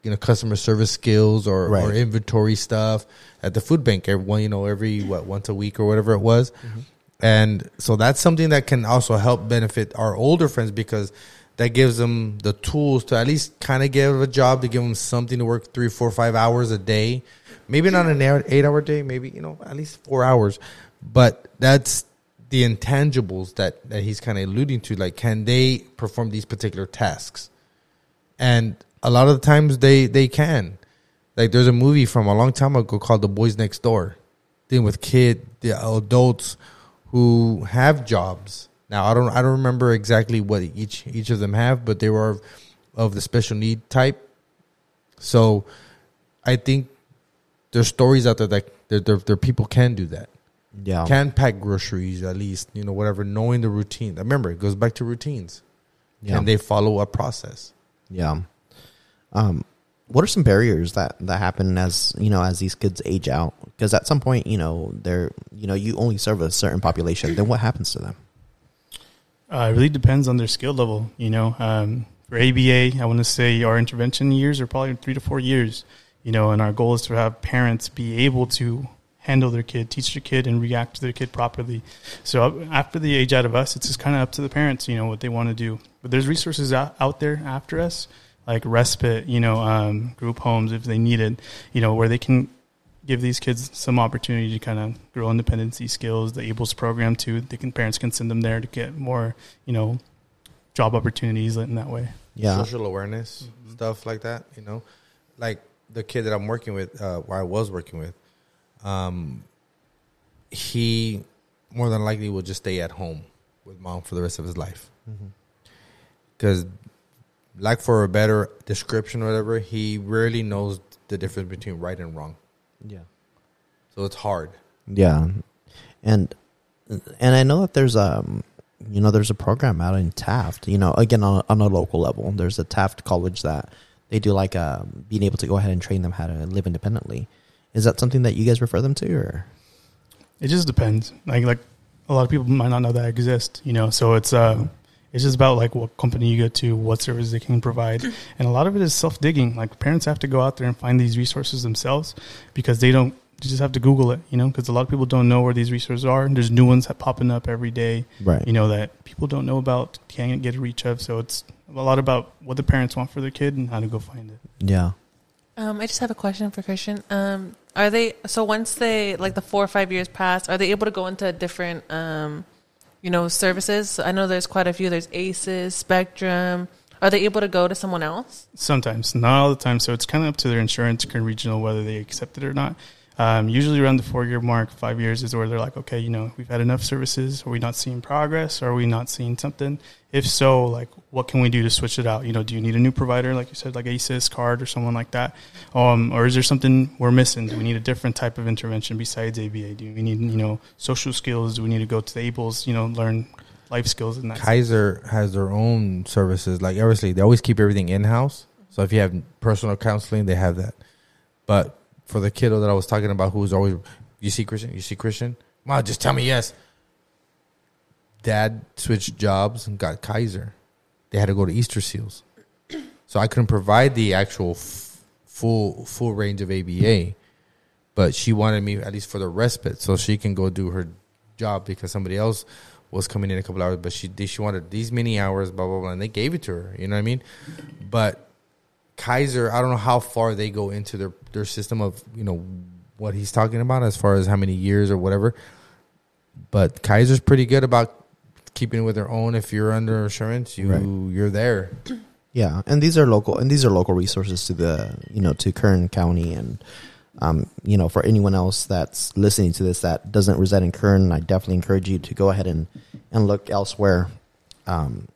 you know, customer service skills or, Right. or inventory stuff at the food bank every one, you know, every what once a week or whatever it was. Mm-hmm. And so that's something that can also help benefit our older friends because that gives them the tools to at least kind of give a job to give them something to work three, four, five hours a day. Maybe not an eight hour day, maybe, you know, at least four hours. But that's the intangibles that, that he's kind of alluding to. Like, can they perform these particular tasks? And a lot of the times they, they can. Like, there's a movie from a long time ago called The Boys Next Door, dealing with kid, the adults who have jobs. Now, I don't, I don't remember exactly what each each of them have, but they were of, the special need type. So, I think there's stories out there that there, there, there people can do that Yeah. can pack groceries at least you know whatever knowing the routine remember it goes back to routines yeah. and they follow a process yeah. Um what are some barriers that that happen as, you know, as these kids age out? Because at some point, you know, they're, you know, you only serve a certain population. Then what happens to them? Uh, it really depends on their skill level. You know, um, for ABA, I want to say our intervention years are probably three to four years. You know, and our goal is to have parents be able to handle their kid, teach their kid, and react to their kid properly. So after the age out of us, it's just kind of up to the parents. You know what they want to do. But there's resources out, out there after us, like respite. You know, um, group homes if they need it. You know, where they can give these kids some opportunity to kind of grow independency skills. The ABLES program too. They can parents can send them there to get more, you know, job opportunities in that way. Yeah. social awareness stuff like that you know like the kid that i'm working with uh or i was working with um he more than likely will just stay at home with mom for the rest of his life because like for a better description or whatever he rarely knows the difference between right and wrong Yeah. so it's hard Yeah, and and I know that there's um you know there's a program out in Taft. You know, again on a, on a local level, there's a Taft college that they do like um, being able to go ahead and train them how to live independently. Is that something that you guys refer them to, or It just depends. Like like a lot of people might not know that exist, you know. So it's uh it's just about like what company you go to, what service they can provide, and a lot of it is self digging. Like parents have to go out there and find these resources themselves because they don't. You just have to Google it, you know, because a lot of people don't know where these resources are. And there's new ones that popping up every day, right? you know, that people don't know about, can't get a reach of. So it's a lot about what the parents want for their kid and how to go find it. Yeah, Um, I just have a question for Christian. Um, are they so once they like the four or five years pass, are they able to go into different, um, you know, services? I know there's quite a few. There's ACEs, Spectrum. Are they able to go to someone else? Sometimes, not all the time. So it's kind of up to their insurance regional whether they accept it or not. Um, usually around the four year mark, five years is where they're like, okay, you know, we've had enough services. Are we not seeing progress? Are we not seeing something? If so, like, what can we do to switch it out? You know, do you need a new provider, like you said, like ACES card or someone like that? Um, or is there something we're missing? Do we need a different type of intervention besides ABA? Do we need, you know, social skills? Do we need to go to the ABLES, you know, learn life skills and that? Kaiser has their own services. Like obviously, they always keep everything in house. So if you have personal counseling, they have that. But for the kiddo that I was talking about, who's always, you see Christian, you see Christian, mom, just tell me yes. Dad switched jobs and got Kaiser. They had to go to Easter Seals, so I couldn't provide the actual f- full full range of ABA. But she wanted me at least for the respite, so she can go do her job because somebody else was coming in a couple hours. But she she wanted these many hours, blah blah blah, and they gave it to her. You know what I mean? But Kaiser, I don't know how far they go into their their system of you know what he's talking about as far as how many years or whatever. But Kaiser's pretty good about keeping it with their own. If you're under insurance, you Right. you're there. Yeah, and these are local, and these are local resources to the you know to Kern County, and um, you know for anyone else that's listening to this that doesn't reside in Kern, I definitely encourage you to go ahead and and look elsewhere, um,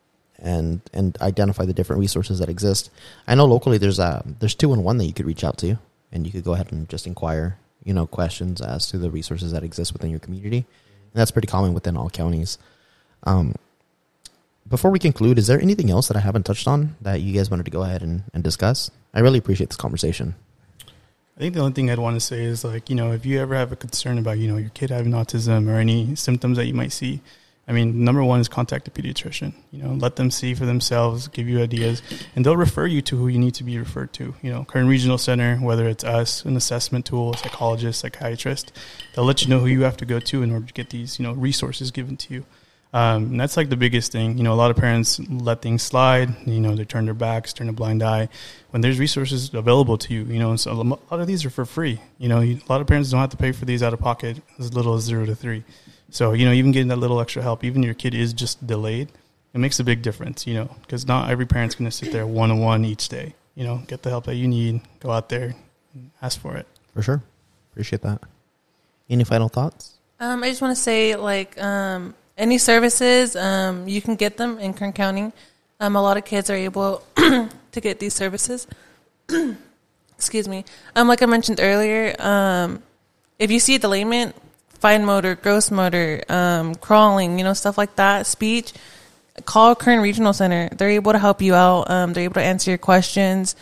and and identify the different resources that exist. I know locally there's a there's two in one that you could reach out to, and you could go ahead and just inquire you know questions as to the resources that exist within your community, and that's pretty common within all counties. Um, before we conclude, is there anything else that I haven't touched on that you guys wanted to go ahead and, and discuss? I really appreciate this conversation. I think the only thing I'd want to say is like, you know, if you ever have a concern about, you know, your kid having autism or any symptoms that you might see, I mean, number one is contact a pediatrician. You know, let them see for themselves, give you ideas, and they'll refer you to who you need to be referred to. You know, Kern Regional Center, whether it's us, an assessment tool, a psychologist, psychiatrist, they'll let you know who you have to go to in order to get these, you know, resources given to you. Um, and that's like the biggest thing. You know, a lot of parents let things slide. You know, they turn their backs, turn a blind eye. When there's resources available to you, you know, so a lot of these are for free. You know, you, a lot of parents don't have to pay for these out of pocket as little as zero to three. So, you know, even getting that little extra help, even your kid is just delayed, it makes a big difference, you know, because not every parent's going to sit there one on one each day. You know, get the help that you need, go out there, and ask for it. For sure. Appreciate that. Any final thoughts? Um, I just want to say, like, um, any services, um, you can get them in Kern County. Um, a lot of kids are able to get these services. Excuse me. Um, like I mentioned earlier, um, if you see a delayment, fine motor, gross motor, um, crawling, you know, stuff like that, speech, call Kern Regional Center. They're able to help you out. Um, they're able to answer your questions.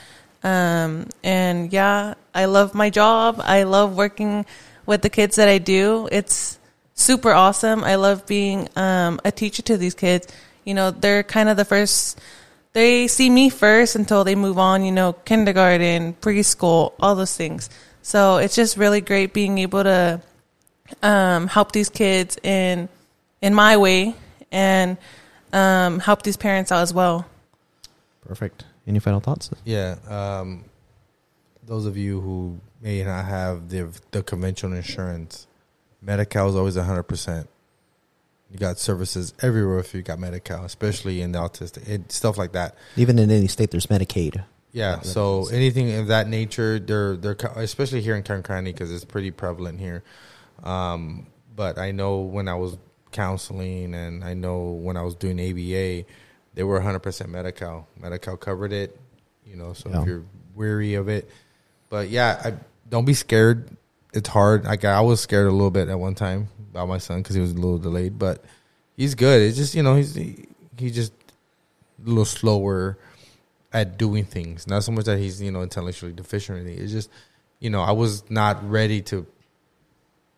Um, and yeah, I love my job. I love working with the kids that I do. It's super awesome. I love being um, a teacher to these kids. You know, they're kind of the first. They see me first until they move on. You know, kindergarten, preschool, all those things. So it's just really great being able to um, help these kids in in my way and um, help these parents out as well. Perfect. Any final thoughts? Yeah. Um, those of you who may not have the the conventional insurance, Medi-Cal is always hundred percent. You got services everywhere if you got Medi-Cal, especially in the autistic it, stuff like that. Even in any state, there's Medicaid. Yeah. So anything of that nature, they're they're especially here in Kern County because it's pretty prevalent here. Um, but I know when I was counseling and I know when I was doing ABA, they were 100% Medi-Cal. Medi-Cal covered it, you know. So Yeah. if you're weary of it, but yeah, I don't be scared. It's hard. Like I was scared a little bit at one time about my son because he was a little delayed, but he's good. It's just you know he's he, he's just a little slower at doing things. Not so much that he's you know intellectually deficient or anything. It's just you know I was not ready to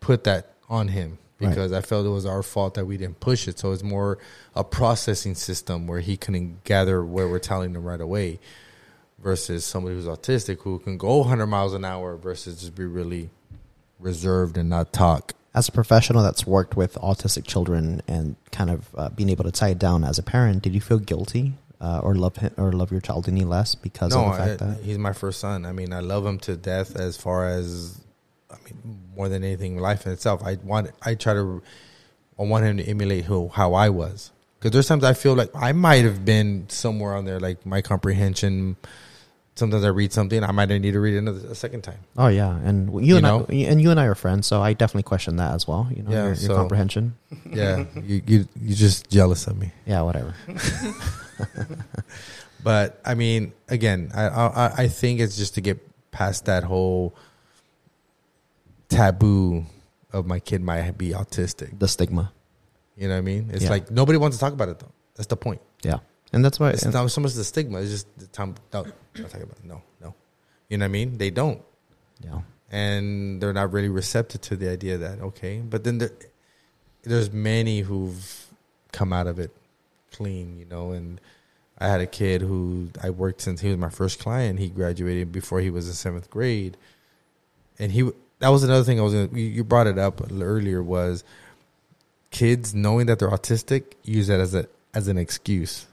put that on him Right. because I felt it was our fault that we didn't push it. So it's more a processing system where he couldn't gather where we're telling him right away, versus somebody who's autistic who can go 100 miles an hour versus just be really reserved and not talk. As a professional that's worked with autistic children and kind of uh, being able to tie it down as a parent, did you feel guilty uh, or love him, or love your child any less because no, of the fact I- that he's my first son. I mean, I love him to death. As far as, I mean, more than anything, life in itself. I want, I try to, I want him to emulate who how I was. Because there's times I feel like I might have been somewhere on there, like my comprehension sometimes I read something, I might need to read it another, a second time. Oh yeah, and you, You and know? I, and you and I are friends, so I definitely question that as well. You know, Yeah, your, your so- comprehension. Yeah, you you you're just jealous of me. Yeah, whatever. But I mean, again, I I, I think it's just to get past that whole taboo of my kid might be autistic. The stigma. You know what I mean? It's Yeah. like nobody wants to talk about it though. That's the point. Yeah, and that's why. It's not so much the stigma. It's just the time. No, not talking about it. no, no. You know what I mean? They don't, yeah, and they're not really receptive to the idea that okay. But then there, there's many who've come out of it clean. You know, and I had a kid who I worked since he was my first client. He graduated before he was in seventh grade, and he that was another thing I was gonna, you you brought it up earlier was kids knowing that they're autistic use that as a as an excuse.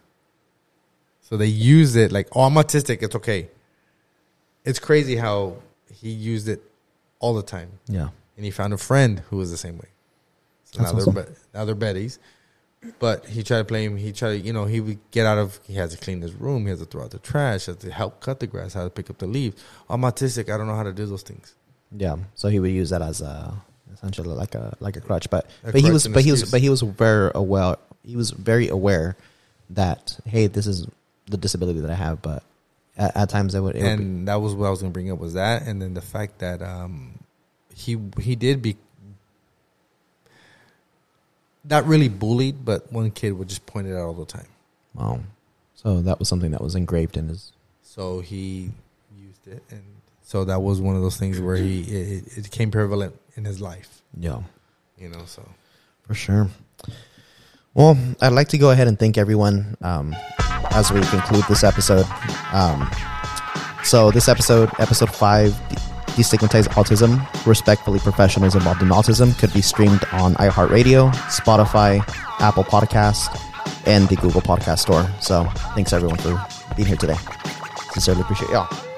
So they use it like, oh, I'm autistic. It's okay. It's crazy how he used it all the time, yeah, and he found a friend who was the same way. So That's now awesome. they're now they're buddies. But he tried to play him. He tried to, you know, he would get out of. He has to clean his room. He has to throw out the trash. Has to help cut the grass. How to pick up the leaves. I'm autistic. I don't know how to do those things. Yeah. So he would use that as a essentially like a like a crutch, but A but he was and but he was but he was very aware. He was very aware that hey, this is the disability that I have, but at, at times it would, it would and that was what I was going to bring up was that, and then the fact that um, he he did be not really bullied, but one kid would just point it out all the time. wow. So that was something that was engraved in his. So he used it, and so that was one of those things where he it, it became prevalent in his life. Yeah. You know, so For sure. Well, I'd like to go ahead and thank everyone um, as we conclude this episode. Um, so, this episode, episode five, De- Destigmatize Autism, Respectfully Professionals Involved in Autism, could be streamed on iHeartRadio, Spotify, Apple Podcast, and the Google Podcast Store. So, thanks everyone for being here today. Sincerely appreciate y'all.